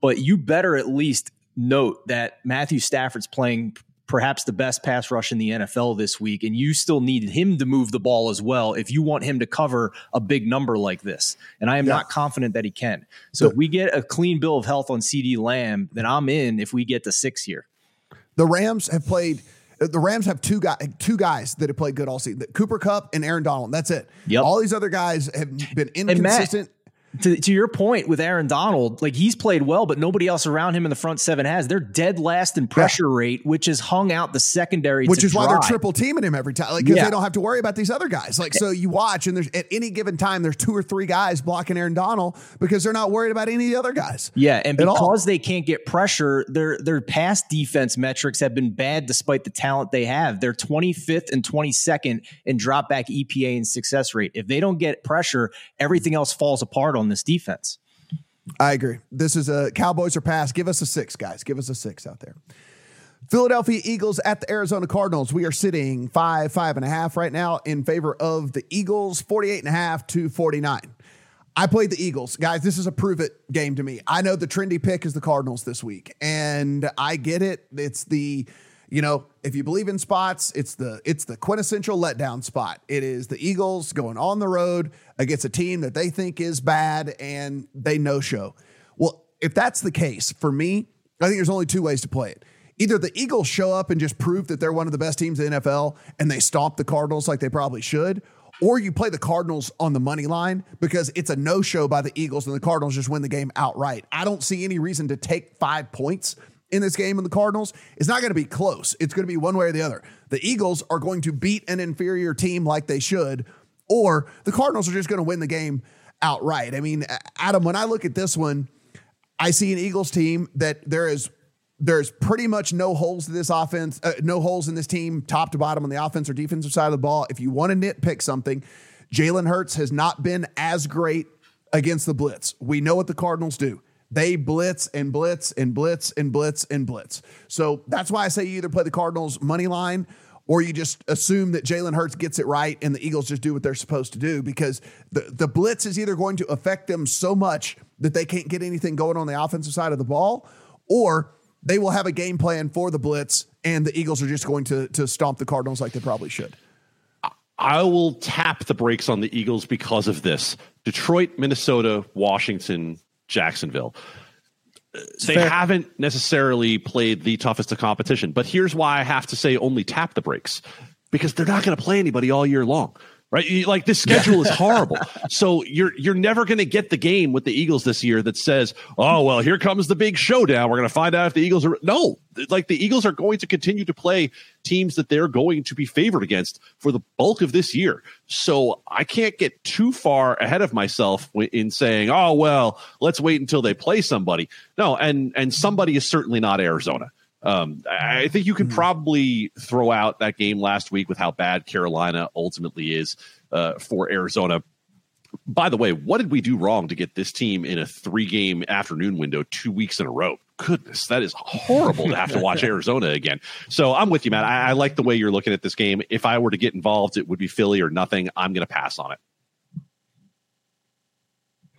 But you better at least note that Matthew Stafford's playing perhaps the best pass rush in the NFL this week, and you still need him to move the ball as well if you want him to cover a big number like this. And I am Yeah. not confident that he can. So if we get a clean bill of health on CeeDee Lamb, then I'm in if we get to six here. The Rams have played. Uh, the Rams have two guys, two guys that have played good all season: Cooper Kupp and Aaron Donald. That's it. Yep. All these other guys have been inconsistent. To, to your point with Aaron Donald, like he's played well, but nobody else around him in the front seven has. They're dead last in pressure yeah. rate, which has hung out the secondary, which is dry. why they're triple teaming him every time, like because yeah. they don't have to worry about these other guys. Like so, you watch and there's at any given time there's two or three guys blocking Aaron Donald because they're not worried about any of the other guys. Yeah, and because they can't get pressure, their their pass defense metrics have been bad despite the talent they have. They're 25th and 22nd in drop back EPA and success rate. If they don't get pressure, everything else falls apart on this defense. I agree. This is a Cowboys are pass. Give us a six, guys. Give us a six out there. Philadelphia Eagles at the Arizona Cardinals. We are sitting five, five and a half right now in favor of the Eagles, 48 and a half to 49. I played the Eagles. Guys, this is a prove it game to me. I know the trendy pick is the Cardinals this week, and I get it. It's the you know, if you believe in spots, it's the it's the quintessential letdown spot. It is the Eagles going on the road against a team that they think is bad and they no show. Well, if that's the case, for me, I think there's only two ways to play it. Either the Eagles show up and just prove that they're one of the best teams in the NFL and they stomp the Cardinals like they probably should, or you play the Cardinals on the money line because it's a no show by the Eagles and the Cardinals just win the game outright. I don't see any reason to take five points in this game in the Cardinals is not going to be close. It's going to be one way or the other. The Eagles are going to beat an inferior team like they should, or the Cardinals are just going to win the game outright. I mean, Adam, when I look at this one, I see an Eagles team that there is there's pretty much no holes to this offense, uh, no holes in this team, top to bottom on the offense or defensive side of the ball. If you want to nitpick something, Jalen Hurts has not been as great against the blitz. We know what the Cardinals do. They blitz and blitz and blitz and blitz and blitz. So that's why I say you either play the Cardinals money line or you just assume that Jalen Hurts gets it right and the Eagles just do what they're supposed to do because the, the blitz is either going to affect them so much that they can't get anything going on the offensive side of the ball, or they will have a game plan for the blitz and the Eagles are just going to, to stomp the Cardinals like they probably should. I will tap the brakes on the Eagles because of this. Detroit, Minnesota, Washington, Jacksonville. Uh, they Fair. haven't necessarily played the toughest of competition, but here's why I have to say only tap the brakes because they're not going to play anybody all year long right? Like this schedule is horrible. *laughs* so you're you're never going to get the game with the Eagles this year that says, "Oh, well, here comes the big showdown. We're going to find out if the Eagles are No, like the Eagles are going to continue to play teams that they're going to be favored against for the bulk of this year. So I can't get too far ahead of myself in saying, "Oh, well, let's wait until they play somebody." No, and and somebody is certainly not Arizona. Um, I think you could hmm. probably throw out that game last week with how bad Carolina ultimately is uh, for Arizona. By the way, what did we do wrong to get this team in a three game afternoon window two weeks in a row? Goodness, that is horrible to have to watch *laughs* Arizona again. So I'm with you, Matt. I, I like the way you're looking at this game. If I were to get involved, it would be Philly or nothing. I'm going to pass on it.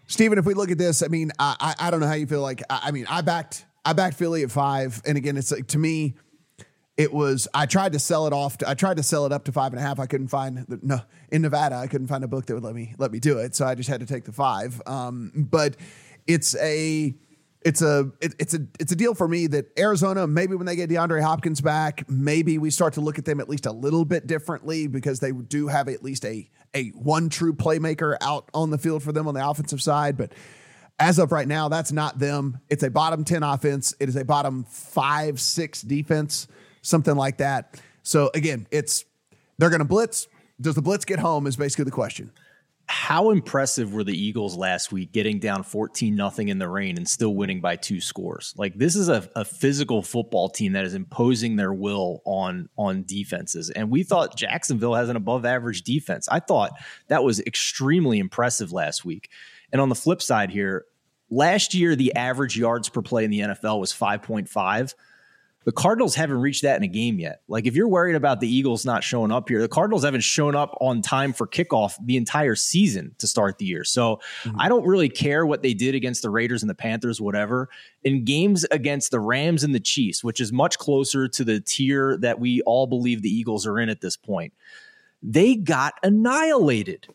Stephen, if we look at this, I mean, I, I, I don't know how you feel like. I, I mean, I backed I backed Philly at five, and again, it's like to me, it was. I tried to sell it off. To, I tried to sell it up to five and a half. I couldn't find the, no in Nevada. I couldn't find a book that would let me let me do it. So I just had to take the five. Um, but it's a it's a it, it's a it's a deal for me that Arizona maybe when they get DeAndre Hopkins back, maybe we start to look at them at least a little bit differently because they do have at least a a one true playmaker out on the field for them on the offensive side, but as of right now, that's not them. It's a bottom 10 offense. It is a bottom five, six defense, something like that. So again, it's they're going to blitz. Does the blitz get home? Is basically the question. How impressive were the Eagles last week getting down 14 nothing in the rain and still winning by two scores? Like this is a, a physical football team that is imposing their will on on defenses. And we thought Jacksonville has an above average defense. I thought that was extremely impressive last week. And on the flip side here, last year the average yards per play in the NFL was 5.5. The Cardinals haven't reached that in a game yet. Like if you're worried about the Eagles not showing up here, the Cardinals haven't shown up on time for kickoff the entire season to start the year. So mm-hmm. I don't really care what they did against the Raiders and the Panthers, whatever. In games against the Rams and the Chiefs, which is much closer to the tier that we all believe the Eagles are in at this point, they got annihilated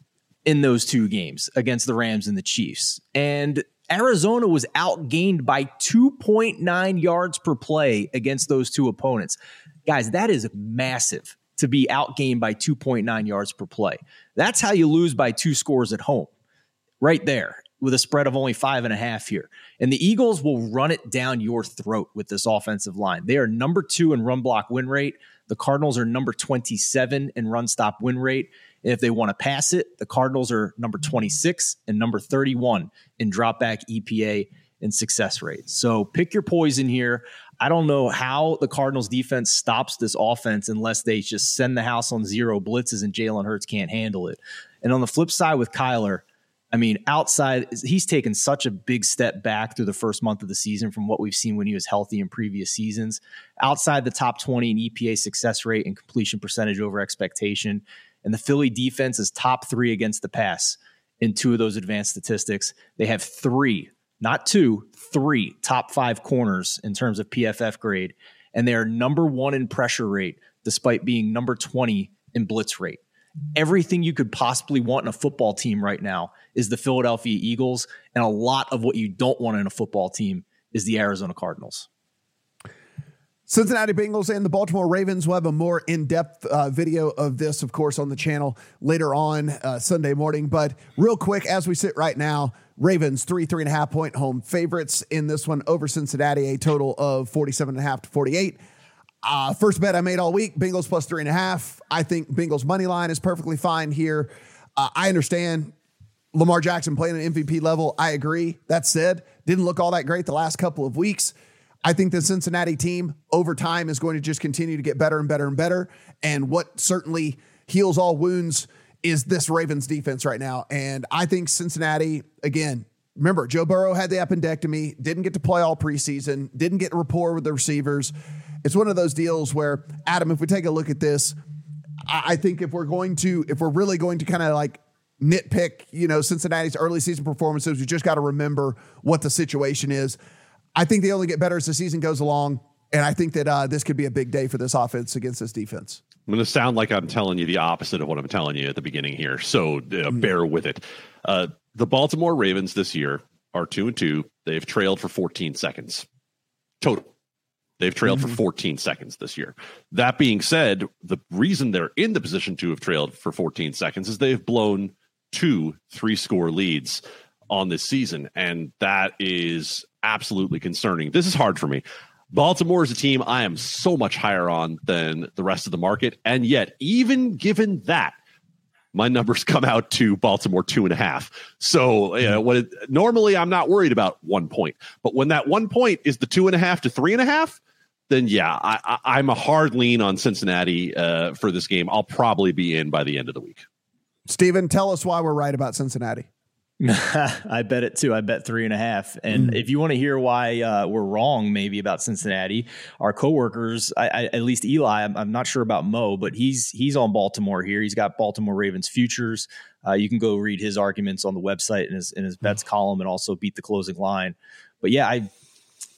in those two games against the Rams and the Chiefs. And Arizona was outgained by 2.9 yards per play against those two opponents. Guys, that is massive to be outgained by 2.9 yards per play. That's how you lose by two scores at home, right there. with a spread of only five and a half here. And the Eagles will run it down your throat with this offensive line. They are number two in run block win rate. The Cardinals are number 27 in run stop win rate. If they want to pass it, the Cardinals are number 26 and number 31 in drop back EPA and success rate. So pick your poison here. I don't know how the Cardinals defense stops this offense unless they just send the house on zero blitzes and Jalen Hurts can't handle it. And on the flip side with Kyler, I mean, outside, he's taken such a big step back through the first month of the season from what we've seen when he was healthy in previous seasons. Outside the top 20 in EPA success rate and completion percentage over expectation. And the Philly defense is top three against the pass in two of those advanced statistics. They have three, not two, three top five corners in terms of PFF grade. And they are number one in pressure rate, despite being number 20 in blitz rate. Everything you could possibly want in a football team right now is the Philadelphia Eagles. And a lot of what you don't want in a football team is the Arizona Cardinals. Cincinnati Bengals and the Baltimore Ravens will have a more in depth uh, video of this, of course, on the channel later on uh, Sunday morning. But real quick, as we sit right now, Ravens three, three and a half point home favorites in this one over Cincinnati, a total of 47 and a half to 48. Uh, first bet I made all week, Bengals plus three and a half. I think Bengals money line is perfectly fine here. Uh, I understand Lamar Jackson playing an MVP level. I agree. That said, didn't look all that great the last couple of weeks. I think the Cincinnati team over time is going to just continue to get better and better and better. And what certainly heals all wounds is this Ravens defense right now. And I think Cincinnati, again, remember, Joe Burrow had the appendectomy, didn't get to play all preseason, didn't get rapport with the receivers. It's one of those deals where, Adam, if we take a look at this, I think if we're going to, if we're really going to kind of like nitpick, you know, Cincinnati's early season performances, we just got to remember what the situation is. I think they only get better as the season goes along. And I think that uh, this could be a big day for this offense against this defense. I'm going to sound like I'm telling you the opposite of what I'm telling you at the beginning here. So uh, mm-hmm. bear with it. Uh, the Baltimore Ravens this year are two and two. They've trailed for 14 seconds total. They've trailed mm-hmm. for 14 seconds this year. That being said, the reason they're in the position to have trailed for 14 seconds is they've blown two three score leads on this season. And that is absolutely concerning. This is hard for me. Baltimore is a team I am so much higher on than the rest of the market. And yet, even given that, my numbers *laughs* come out to Baltimore two and a half. So you know, when it, normally I'm not worried about one point, but when that one point is the two and a half to three and a half, then yeah, I, am a hard lean on Cincinnati uh, for this game. I'll probably be in by the end of the week. Stephen, tell us why we're right about Cincinnati. *laughs* I bet it too. I bet three and a half. And mm. if you want to hear why uh, we're wrong, maybe about Cincinnati, our coworkers, I, I, at least Eli, I'm, I'm, not sure about Mo, but he's he's on Baltimore here. He's got Baltimore Ravens futures. Uh, you can go read his arguments on the website in his in his bets mm. column, and also beat the closing line. But yeah, I,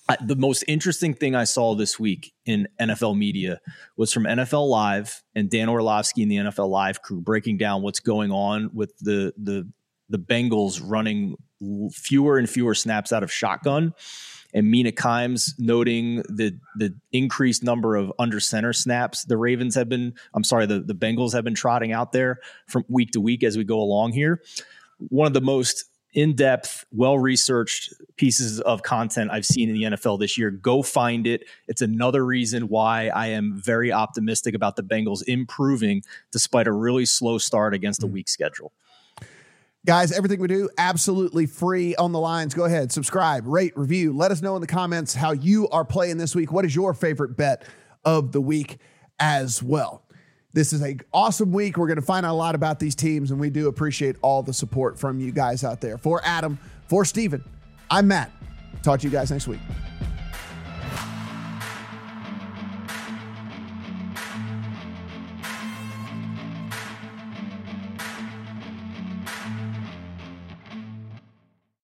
I the most interesting thing I saw this week in NFL media was from NFL Live and Dan Orlovsky and the NFL Live crew breaking down what's going on with the the the Bengals running fewer and fewer snaps out of shotgun. And Mina Kimes noting the the increased number of under center snaps the Ravens have been, I'm sorry, the, the Bengals have been trotting out there from week to week as we go along here. One of the most in depth, well researched pieces of content I've seen in the NFL this year. Go find it. It's another reason why I am very optimistic about the Bengals improving despite a really slow start against a mm. weak schedule. Guys, everything we do absolutely free on the lines. Go ahead, subscribe, rate, review. Let us know in the comments how you are playing this week. What is your favorite bet of the week as well? This is a awesome week. We're going to find out a lot about these teams, and we do appreciate all the support from you guys out there. For Adam, for Steven, I'm Matt. Talk to you guys next week.